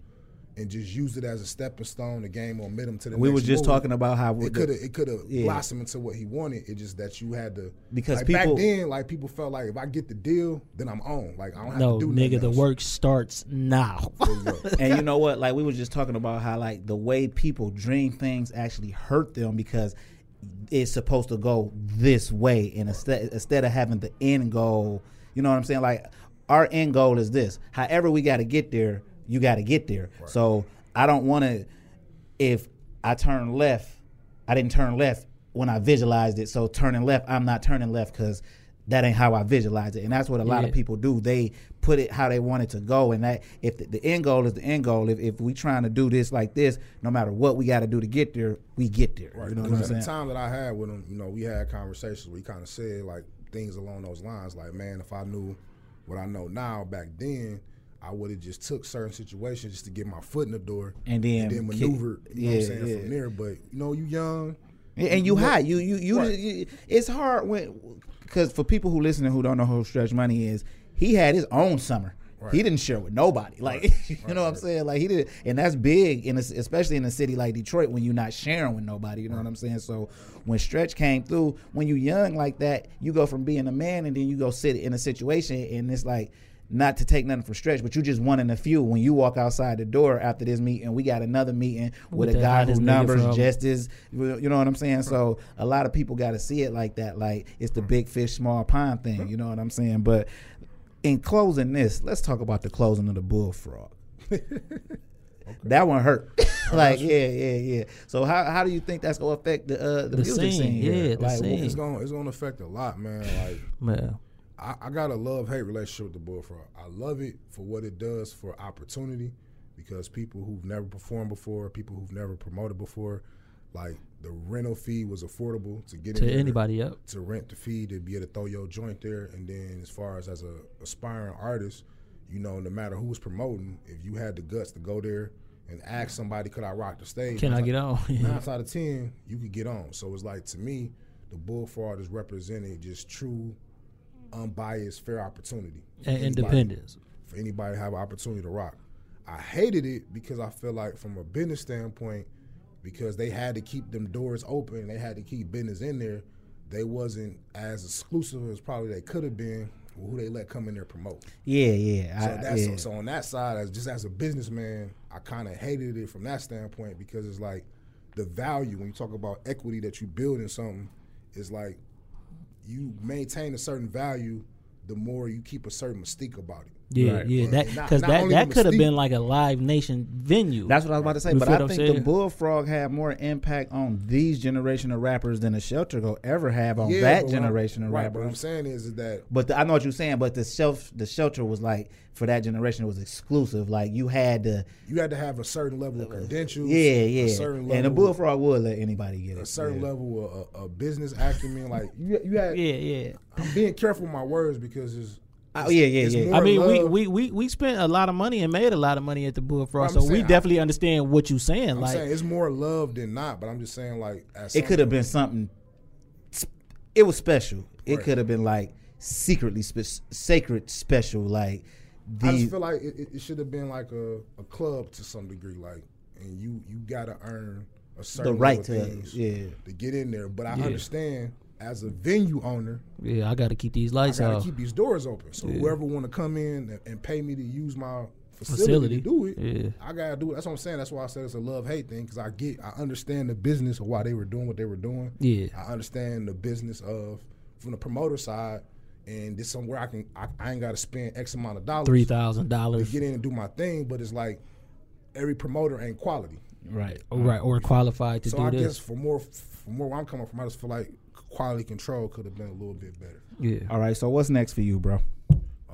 and just use it as a stepping stone, the game momentum to the We next was just move, talking about how it could have it could have Yeah. blossomed into what he wanted. It just that you had to Because like people- back then, like people felt like if I get the deal, then I'm on. Like I don't have no to do nigga, the else. work starts now. There you go. and you know what? Like we were just talking about how like the way people dream things actually hurt them because it's supposed to go this way, and instead instead of having the end goal, you know what I'm saying? Like our end goal is this. However, we got to get there. You got to get there. So I don't want to. If I turn left, I didn't turn left when I visualized it. So turning left, I'm not turning left because that ain't how I visualize it. And that's what a lot Yeah. of people do. They put it how they want it to go. And that if the, the end goal is the end goal, if, if we trying to do this like this, no matter what we got to do to get there, we get there. Right. You know what I'm at saying? the time that I had with him, you know, we had conversations We kind of said like things along those lines. Like, man, if I knew what I know now back then, I would have just took certain situations just to get my foot in the door And then and then. You know what I'm saying yeah. from there. But you know, you young. And- and you look- high. You you you, Right. you- It's hard when because for people who listen who don't know who Stretch Money is, he had his own summer. Right. He didn't share with nobody. Like *laughs* you know what I'm saying? Like he did, and that's big, in a, especially in a city like Detroit when you're not sharing with nobody. You know what I'm saying? So when Stretch came through, when you young like that, you go from being a man and then you go sit in a situation and it's like. Not to take nothing from stretch, but you just one in a few. When you walk outside the door after this meeting, we got another meeting with, With a guy whose numbers from- just is you know what I'm saying? So a lot of people got to see it like that. Like it's the big fish, small pond thing. You know what I'm saying? But in closing this, let's talk about the closing of the bullfrog. *laughs* That one hurt. *laughs* like yeah, yeah, yeah. So how how do you think that's gonna affect the uh, the, The music scene, scene? yeah, the like, scene. It's gonna it's gonna affect a lot, man. Like Man, I, I got a love hate relationship with the bullfrog. I love it for what it does for opportunity because people who've never performed before, people who've never promoted before, like the rental fee was affordable to get to there anybody up. to rent the fee to be able to throw your joint there. And then as far as as a aspiring artist, you know, no matter who was promoting, if you had the guts to go there and ask somebody, could I rock the stage? Can I nine get on? *laughs* Nine out of ten, you could get on. So it's like to me, the bullfrog is representing just true, unbiased, fair opportunity and anybody- independence. for anybody to have an opportunity to rock. I hated it because I feel like from a business standpoint, because they had to keep them doors open, they had to keep business in there. They wasn't as exclusive as probably they could have been with who they let come in there promote. yeah, yeah, So I, that's yeah. so on that side, as just as a businessman, I kind of hated it from that standpoint because it's like the value when you talk about equity that you build in something is like you maintain a certain value the more you keep a certain mystique about it. Yeah, Right. yeah. But That because that that could have been like a live nation venue. That's what I was about to say. But I what I'm think the? Bullfrog had more impact on these generation of rappers than the Shelter Go ever have on Yeah, that but I'm- generation of right, rappers. What I'm saying is, is that But the, I know what you're saying. But the shelf, the shelter was like for that generation it was exclusive. Like you had to, you had to have a certain level of credentials. yeah, A yeah. certain level, And the bullfrog would let anybody get it. a certain yeah. level of, of business acumen. Like you, you had. *laughs* yeah, yeah. I'm being careful with my words because it's. Oh, yeah, yeah, yeah. I mean, we, we, we, we spent a lot of money and made a lot of money at the Bullfrog, I'm so we saying, I- definitely understand what you're saying. I'm like, saying it's more love than not, but I'm just saying like It could have been something. It was special. It could have been like secretly spe- sacred special. Like I just feel like it, it- it should have been like a, a club to some degree, like, and you you got to earn a certain the right to things yeah. to get in there. But I Yeah. understand as a venue owner, Yeah, I got to keep these lights I gotta keep these doors open. So Yeah. whoever want to come in and, and pay me to use my facility, Facility. to do it, Yeah. I gotta do it. That's what I'm saying. That's why I said it's a love hate thing because I get, I understand the business of why they were doing what they were doing. Yeah. I understand the business of from the promoter side, and this somewhere I can, I, I ain't got to spend X amount of dollars Three thousand dollars to get in and do my thing. But it's like every promoter ain't quality. Right. Uh, right, or qualified to so do I this. So I guess for more, for more where I'm coming from, I just feel like quality control could have been a little bit better. yeah. All right. So what's next for you, bro?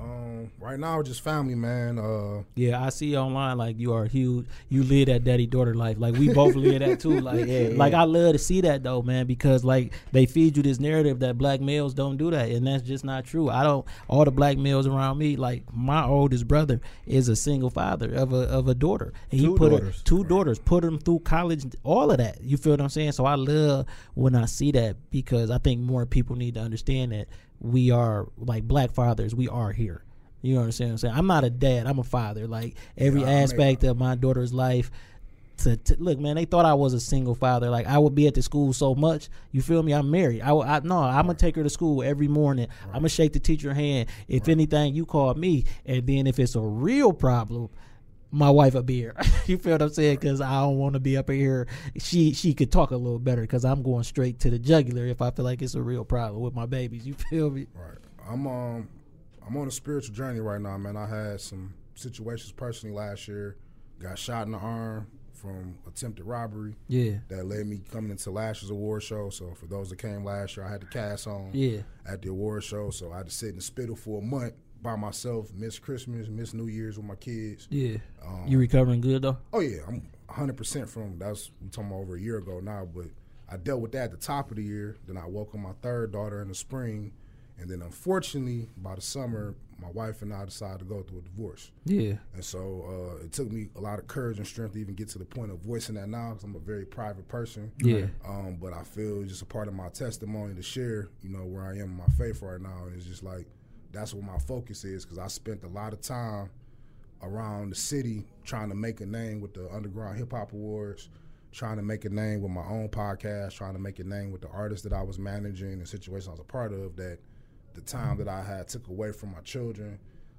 Um, right now, just family, man. Uh, Yeah, I see online like you are huge. You live that daddy daughter life. Like we both live that too. *laughs* Like, Yeah, like yeah. I love to see that though, man, because like they feed you this narrative that black males don't do that, and that's just not true. I don't. All the black males around me, like my oldest brother, is a single father of a of a daughter, and he Two put her- daughters. two daughters, put them through college, all of that. You feel what I'm saying? So I love when I see that because I think more people need to understand that we are like black fathers. We are here. You know what I'm saying? I'm saying I'm not a dad. I'm a father. Like every Yeah, aspect of my daughter's life. To, to look, man, they thought I was a single father. Like I would be at the school so much. You feel me? I'm married. I, I no, I'm gonna take her to school every morning. I'm gonna shake the teacher hand. If anything, you call me, and then if it's a real problem, my wife a beer. *laughs* you feel what I'm saying? Because I don't want to be up in here. She she could talk a little better because I'm going straight to the jugular if I feel like it's a real problem with my babies. You *laughs* feel me? Right. I'm um I'm on a spiritual journey right now, man. I had some situations personally last year. Got shot in the arm from attempted robbery Yeah. that led me coming into last year's award show. So for those that came last year, I had to cast on Yeah. at the award show. So I had to sit in the spittle for a month by myself, miss Christmas, miss New Year's with my kids. Yeah. Um, You recovering good though? Oh yeah, I'm 100 percent from that's we talking about over a year ago now. But I dealt with that at the top of the year. Then I welcomed my third daughter in the spring, and then unfortunately by the summer, my wife and I decided to go through a divorce. Yeah. And so uh, it took me a lot of courage and strength to even get to the point of voicing that now because I'm a very private person. Yeah. Um, but I feel it's just a part of my testimony to share, you know, where I am in my faith right now. And it's just like, that's what my focus is because I spent a lot of time around the city trying to make a name with the Underground Hip Hop Awards, trying to make a name with my own podcast, trying to make a name with the artists that I was managing and situations I was a part of that the time that I had took away from my children,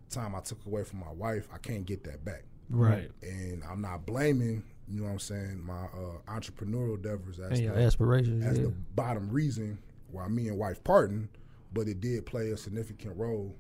time I took away from my wife, I can't get that back. Right. And I'm not blaming, you know what I'm saying, my uh, entrepreneurial endeavors as, the, aspirations. as Yeah. the bottom reason why me and wife parting, but it did play a significant role.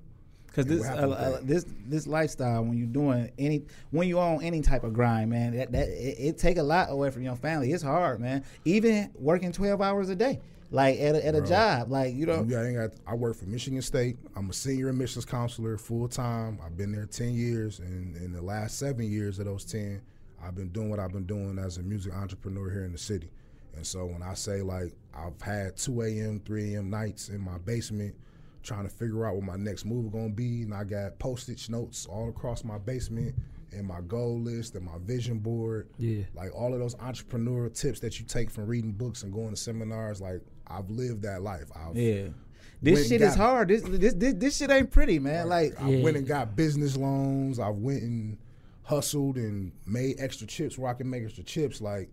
Because this uh, this this lifestyle when you're doing any when you on any type of grind, man, that, that it, it take a lot away from your family. It's hard, man. Even working twelve hours a day, like at a, at a Bro. job, like you know. Yeah, I, got, I work for Michigan State. I'm a senior admissions counselor full time. I've been there 10 years, and in the last seven years of those 10, I've been doing what I've been doing as a music entrepreneur here in the city. And so when I say like I've had 2 a.m., 3 a.m. nights in my basement trying to figure out what my next move is gonna be, and I got Post-it notes all across my basement and my goal list and my vision board. Yeah. Like all of those entrepreneurial tips that you take from reading books and going to seminars, like I've lived that life. I've Yeah, this shit is it. hard. This this this, this shit ain't pretty, man. Like I Yeah. went and got business loans. I went and hustled and made extra chips where I can make extra chips. Like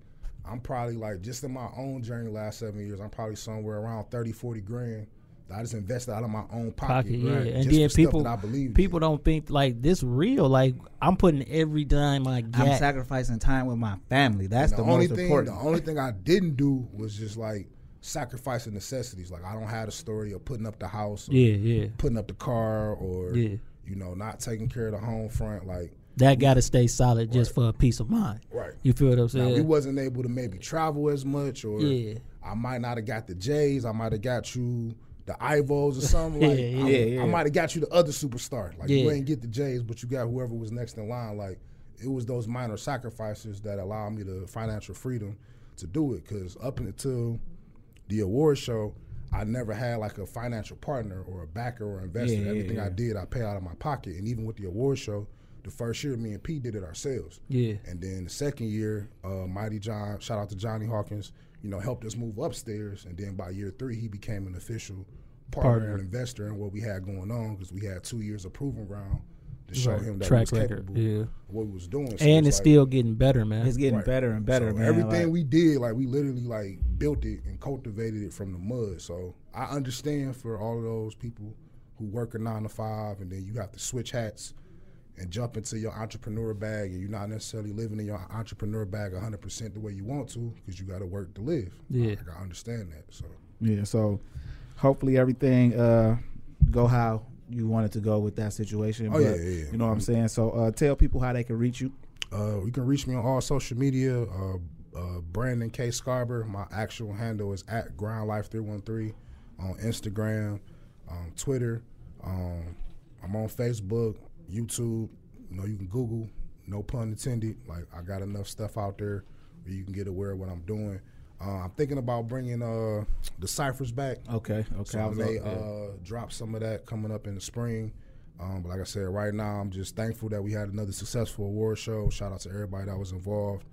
I'm probably like just in my own journey last seven years, I'm probably somewhere around 30, 40 grand that I just invested out of my own pocket. Pocket, yeah, right, and just then people, that I believe people don't think like this real. Like I'm putting every dime I I'm sacrificing time with my family. That's the, the, only most thing important. the only thing I didn't do was just like sacrificing necessities. Like I don't have a story of putting up the house, or yeah, yeah, putting up the car, or Yeah. you know, not taking care of the home front. Like that got to stay solid just for a peace of mind. right. You feel what I'm Now, saying? we wasn't able to maybe travel as much, or Yeah. I might not have got the J's. I might have got you the Ivos or something. *laughs* Like, Yeah, I, yeah, yeah. I might have got you the other superstar. Like you ain't get the J's, but you got whoever was next in line. Like it was those minor sacrifices that allowed me the financial freedom to do it. Because up until the award show, I never had like a financial partner or a backer or investor. Yeah, yeah, Everything I did, I pay out of my pocket. And even with the award show, the first year, me and Pete did it ourselves. Yeah. And then the second year, uh, Mighty John, shout out to Johnny Hawkins, you know, helped us move upstairs. And then by year three, he became an official partner, Partner. and investor in what we had going on because we had two years of proving ground to show Right. him that track he was record. capable Yeah, of what he was doing. So and it's like- still getting better, man. It's getting Right. better and better, so man. Everything Like, we did, like we literally like built it and cultivated it from the mud. So I understand for all of those people who work a nine to five and then you have to switch hats and jump into your entrepreneur bag and you're not necessarily living in your entrepreneur bag 100% the way you want to because you got to work to live. Yeah. Like, I understand that. So Yeah, so hopefully everything uh go how you wanted to go with that situation. Oh, but, yeah, yeah, yeah. You know what I'm saying? So uh tell people how they can reach you. Uh, you can reach me on all social media. Uh, uh, Brandon K. Scarber. My actual handle is at Grind Life 313 on Instagram, um, Twitter. Um, I'm on Facebook, YouTube. You know, you can Google. No pun intended. Like I got enough stuff out there where you can get aware of what I'm doing. Uh, I'm thinking about bringing uh, the ciphers back. Okay, okay. So I may uh, uh, drop some of that coming up in the spring. Um, but like I said, right now I'm just thankful that we had another successful award show. Shout out to everybody that was involved.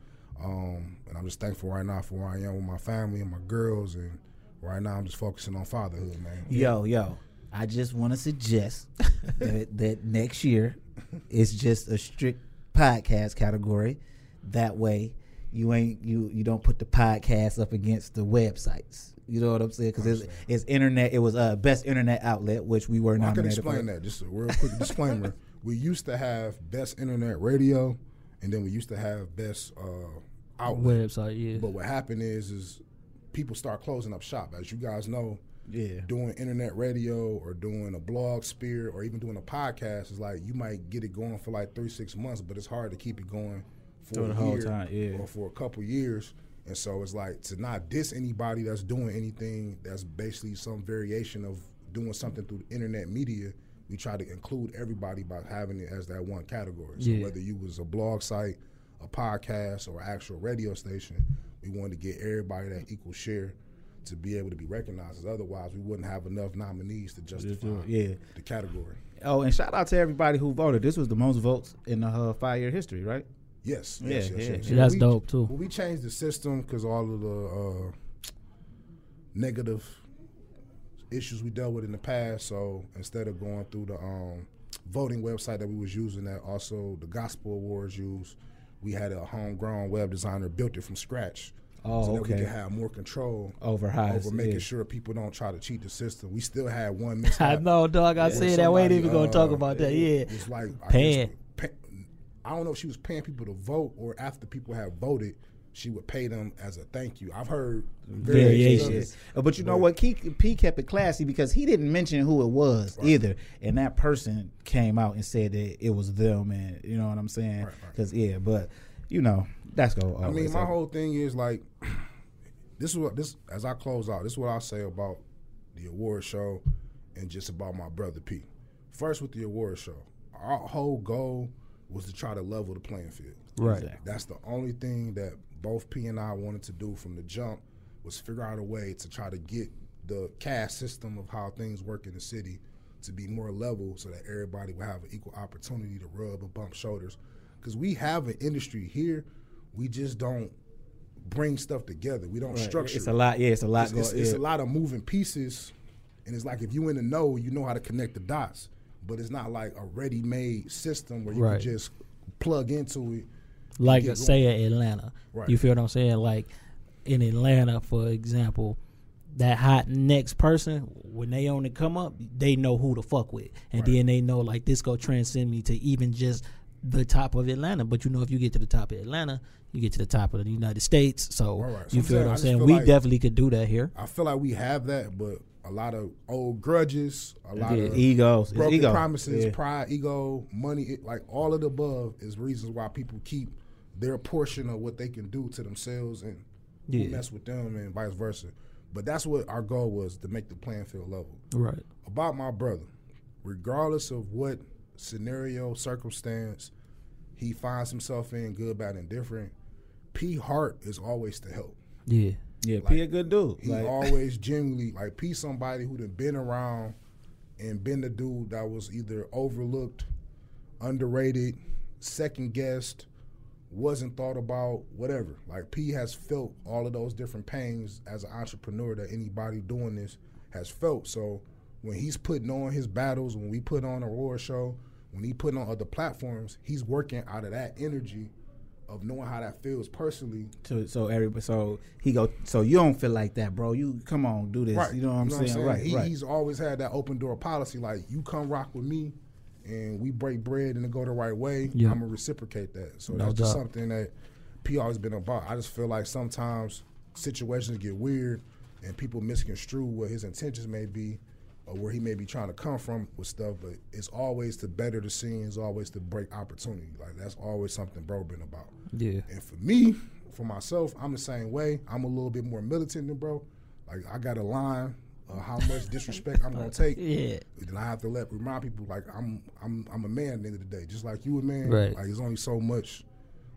Um, and I'm just thankful right now for where I am with my family and my girls. And right now I'm just focusing on fatherhood, man. Yo, yo. I just want to suggest *laughs* that, that next year it's just a strict podcast category. That way, you ain't you you don't put the podcast up against the websites. You know what I'm saying? Because it's, it's internet. It was uh best internet outlet, which we were Well, I can explain for. that. Just a real quick *laughs* disclaimer. We used to have best internet radio, and then we used to have best uh, outlet. Website, yeah. But what happened is, is people start closing up shop. As you guys know, Yeah. doing internet radio or doing a blog spear or even doing a podcast is like you might get it going for like three six months, but it's hard to keep it going for Through a the whole year time, yeah. or for a couple years. And so it's like to not diss anybody that's doing anything that's basically some variation of doing something through the internet media. We try to include everybody by having it as that one category. So Yeah. whether you was a blog site, a podcast, or actual radio station, we wanted to get everybody that equal share to be able to be recognized. 'Cause Otherwise, we wouldn't have enough nominees to justify Yeah. the category. Oh, and shout out to everybody who voted. This was the most votes in the uh, five year history, right? Yes, Yeah, yes, yes, yeah. yes. Yeah, that's we, dope, too. Well, we changed the system because all of the uh, negative issues we dealt with in the past. So instead of going through the um, voting website that we was using, that also the Gospel Awards used, we had a homegrown web designer built it from scratch. Oh, so that we can have more control Over how over it's- making yeah. sure people don't try to cheat the system. We still had one I know, dog. I where said that. We ain't even gonna talk uh, about that. Yeah. It's like I Paying. guess, pay, I don't know if she was paying people to vote or after people have voted, she would pay them as a thank you. I've heard variations. of Variations. it. Uh, But you know what? P, P kept it classy because he didn't mention who it was either, and that person came out and said that it was them, and you know what I'm saying? Right, right. Because yeah, but you know that's go. I mean, my whole thing is like, this is what this as I close out. This is what I say about the award show, and just about my brother P. First with the award show, our whole goal was to try to level the playing field. Right. That's the only thing that both P and I wanted to do from the jump was figure out a way to try to get the caste system of how things work in the city to be more level so that everybody will have an equal opportunity to rub and bump shoulders. Because we have an industry here, we just don't bring stuff together. We don't structure. It's a lot. Yeah, it's a lot. It's, it's, it's yeah. a lot of moving pieces, and it's like if you in the know, you know how to connect the dots. But it's not like a ready-made system where you Right. can just plug into it. like say at Atlanta. Right. You feel what I'm saying? Like in Atlanta, for example, that hot next person when they only come up, they know who to fuck with, and Right. then they know like this go transcend me to even just the top of Atlanta. But you know, if you get to the top of Atlanta, you get to the top of the United States. So Right, you feel what I'm saying? We like- definitely could do that here. I feel like we have that, but a lot of old grudges, a lot Yeah, of egos, broken ego. promises, Yeah. pride, ego, money, it, like all of the above is reasons why people keep their portion of what they can do to themselves and Yeah. mess with them and vice versa. But that's what our goal was to make the playing field level. Right. About my brother, regardless of what scenario, circumstance he finds himself in, good, bad, and different, P Hart is always to help. Yeah. Yeah, P a good dude. He Like, always *laughs* genuinely like P somebody who done been around and been the dude that was either overlooked, underrated, second guessed, wasn't thought about, whatever. Like P has felt all of those different pains as an entrepreneur that anybody doing this has felt. So when he's putting on his battles, when we put on a war show, when he putting on other platforms, he's working out of that energy of knowing how that feels personally. So so everybody so he go so you don't feel like that, bro. You come on, do this. Right. You know what I'm saying? Right, He, right. He's always had that open door policy. Like you come rock with me, and we break bread and it go the right way. Yeah. I'm gonna reciprocate that. So No that's just something that P always been about. I just feel like sometimes situations get weird, and people misconstrue what his intentions may be. Or where he may be trying to come from with stuff, but it's always to better the scene. It's always to break opportunity. Like that's always something bro been about. Yeah. And for me, for myself, I'm the same way. I'm a little bit more militant than bro. Like I got a line of how much disrespect I'm gonna *laughs* take. Yeah. Then I have to let remind people like I'm I'm I'm a man at the end of the day, just like you a man. Right. Like there's only so much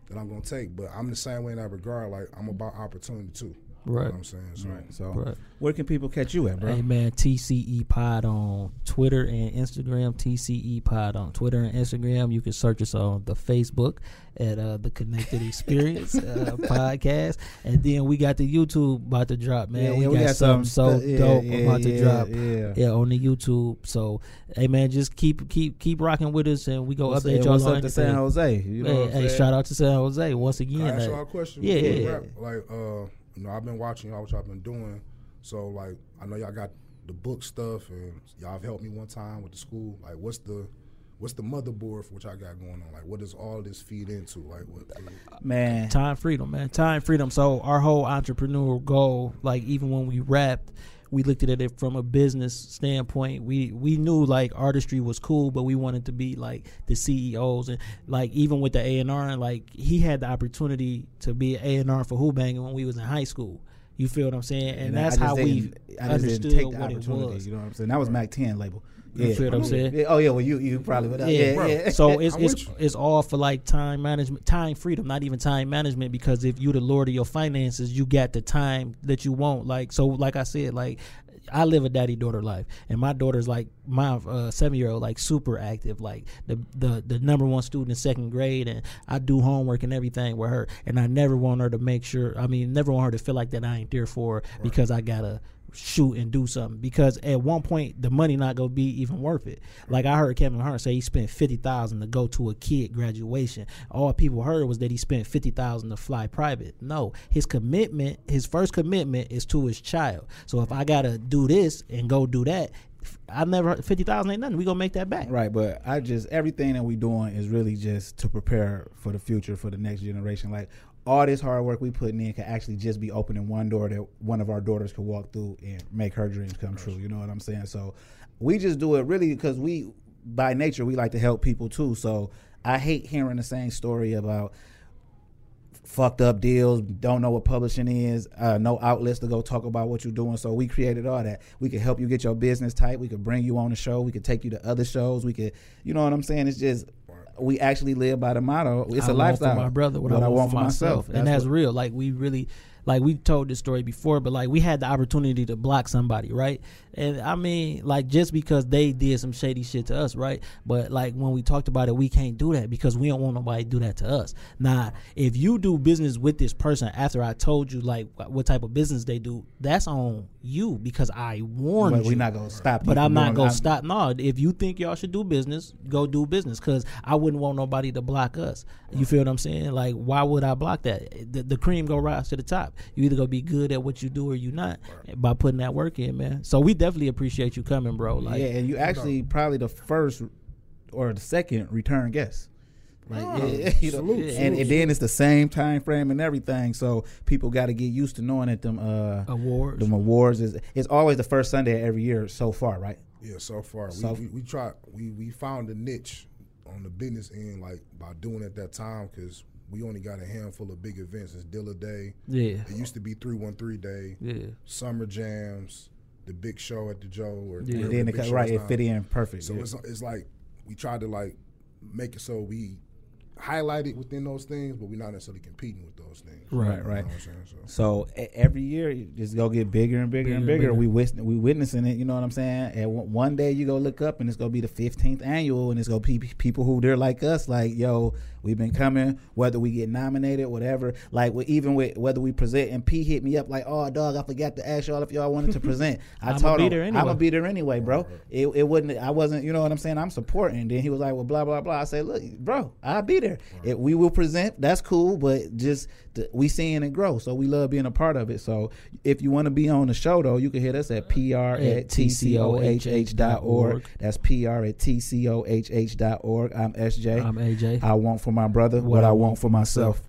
that I'm gonna take, but I'm the same way in that regard. Like I'm about opportunity too. You know Right. what I'm saying? So right. So Right. where can people catch you at, bro? Hey man, TCE Pod on Twitter and Instagram. TCE Pod on Twitter and Instagram. You can search us on the Facebook at uh, the Connected Experience *laughs* uh, podcast, and then we got the YouTube about to drop. Man, we, got, something so stu- yeah, dope yeah, about to yeah, drop. Yeah. Yeah, on the YouTube. So, hey man, just keep keep keep rocking with us, and we go What's, update y'all what's on up to San. Jose? You know Hey, what I'm hey, shout out to San Jose once Can again. I ask y'all a question? yeah, yeah. wrap? Like, uh, you know, I've been watching y'all, what y'all been doing. So, like, I know y'all got the book stuff, and y'all have helped me one time with the school. Like, what's the what's the motherboard for what y'all got going on? Like, what does all this feed into? Like, what? Uh, man, time freedom, man. Time freedom. So our whole entrepreneurial goal, like even when we rapped, we looked at it from a business standpoint. We we knew like artistry was cool, but we wanted to be like the CEOs and like even with the A and R, like he had the opportunity to be A and R for Hoo-Bangin' when we was in high school. You feel what I'm saying? And, I that's just how we I just understood take the what it was. You know what I'm saying? That was Mack 10 label. You Yeah. feel what I'm saying? Yeah, Oh yeah, well you you probably would. Yeah, Yeah, yeah. So *laughs* it's it's you. it's all for like time management, time freedom, not even time management. Because if you the lord of your finances, you got the time that you want. Like so, like I said, like I live a daddy daughter life, and my daughter's like my uh, seven year old, like super active, like the the the number one student in second grade, and I do homework and everything with her, and I never want her to make sure. I mean, never want her to feel like that I ain't there for her because I gotta shoot and do something because at one point the money not gonna be even worth it. Like I heard Kevin Hart say he spent fifty thousand to go to a kid graduation. All people heard was that he spent fifty thousand to fly private. No, his commitment, his first commitment is to his child. So if I gotta do this and go do that, I never fifty thousand ain't nothing. We gonna make that back. Right, but I just everything that we doing is really just to prepare for the future for the next generation. Like all this hard work we putting in can actually just be opening one door that one of our daughters can walk through and make her dreams come true. You know what I'm saying? So we just do it really because we by nature we like to help people too. So I hate hearing the same story about fucked up deals, don't know what publishing is, uh, no outlets to go talk about what you're doing. So we created all that. We could help you get your business tight. We could bring you on the show. We could take you to other shows. We could, you know what I'm saying? It's just we actually live by the motto. It's I a want lifestyle. for my brother. What, I, want for myself, and that's what- real. Like we really, like we told this story before, but like we had the opportunity to block somebody, right? And I mean, like just because they did some shady shit to us, right? But like when we talked about it, we can't do that because we don't want nobody to do that to us. Now, if you do business with this person after I told you like wh- what type of business they do, that's on you because I warned But you. we're not gonna stop. But I'm not gonna I'm- stop. No, if you think y'all should do business, go do business. Cause I wouldn't want nobody to block us. You feel what I'm saying? Like, why would I block that? The, the cream go rise to the top. You either gonna be good at what you do or you not by putting that work in, man. So we definitely appreciate you coming, bro. Like, yeah, and you actually probably the first or the second return guest. Like, Oh, yeah, *laughs* you know, salute, and, salute, and then it's the same time frame and everything. So people got to get used to knowing that them uh awards. them awards is it's always the first Sunday of every year so far, right? Yeah, so far So- we, we we try we we found a niche on the business end like by doing it that time because we only got a handful of big events. It's Dilla Day. Yeah, It used to be three one three day, yeah. summer jams, the big show at the Joe, or Yeah. And then the it, big cut- show right, it fit in perfect. So yeah. it's it's like we tried to like make it so we highlighted within those things, but we're not necessarily competing with those things. Right, You right. know what I'm saying? So, So every year, you just go get bigger and bigger, and Bigger and bigger. bigger. We wis- we witnessing it. You know what I'm saying? And one one day you go look up, and it's gonna be the 15th annual, and it's gonna be people who they're like us, like yo, we've been coming, whether we get nominated, whatever. Like we, even with whether we present, and P hit me up like, oh dog, I forgot to ask y'all if y'all wanted to present. *laughs* I I'ma told be him there I'm anyway. gonna be there anyway, bro. It, it wouldn't. I wasn't. You know what I'm saying? I'm supporting. Then he was like, well, blah blah blah. I said, look, bro, I'll be there. If we will present. That's cool, but just th- we seeing it grow, so we love being a part of it. So if you want to be on the show, though, you can hit us at pr at tcohh dot org. That's pr at tcohh dot org. I'm SJ. I'm AJ. I want for my brother what I want for myself.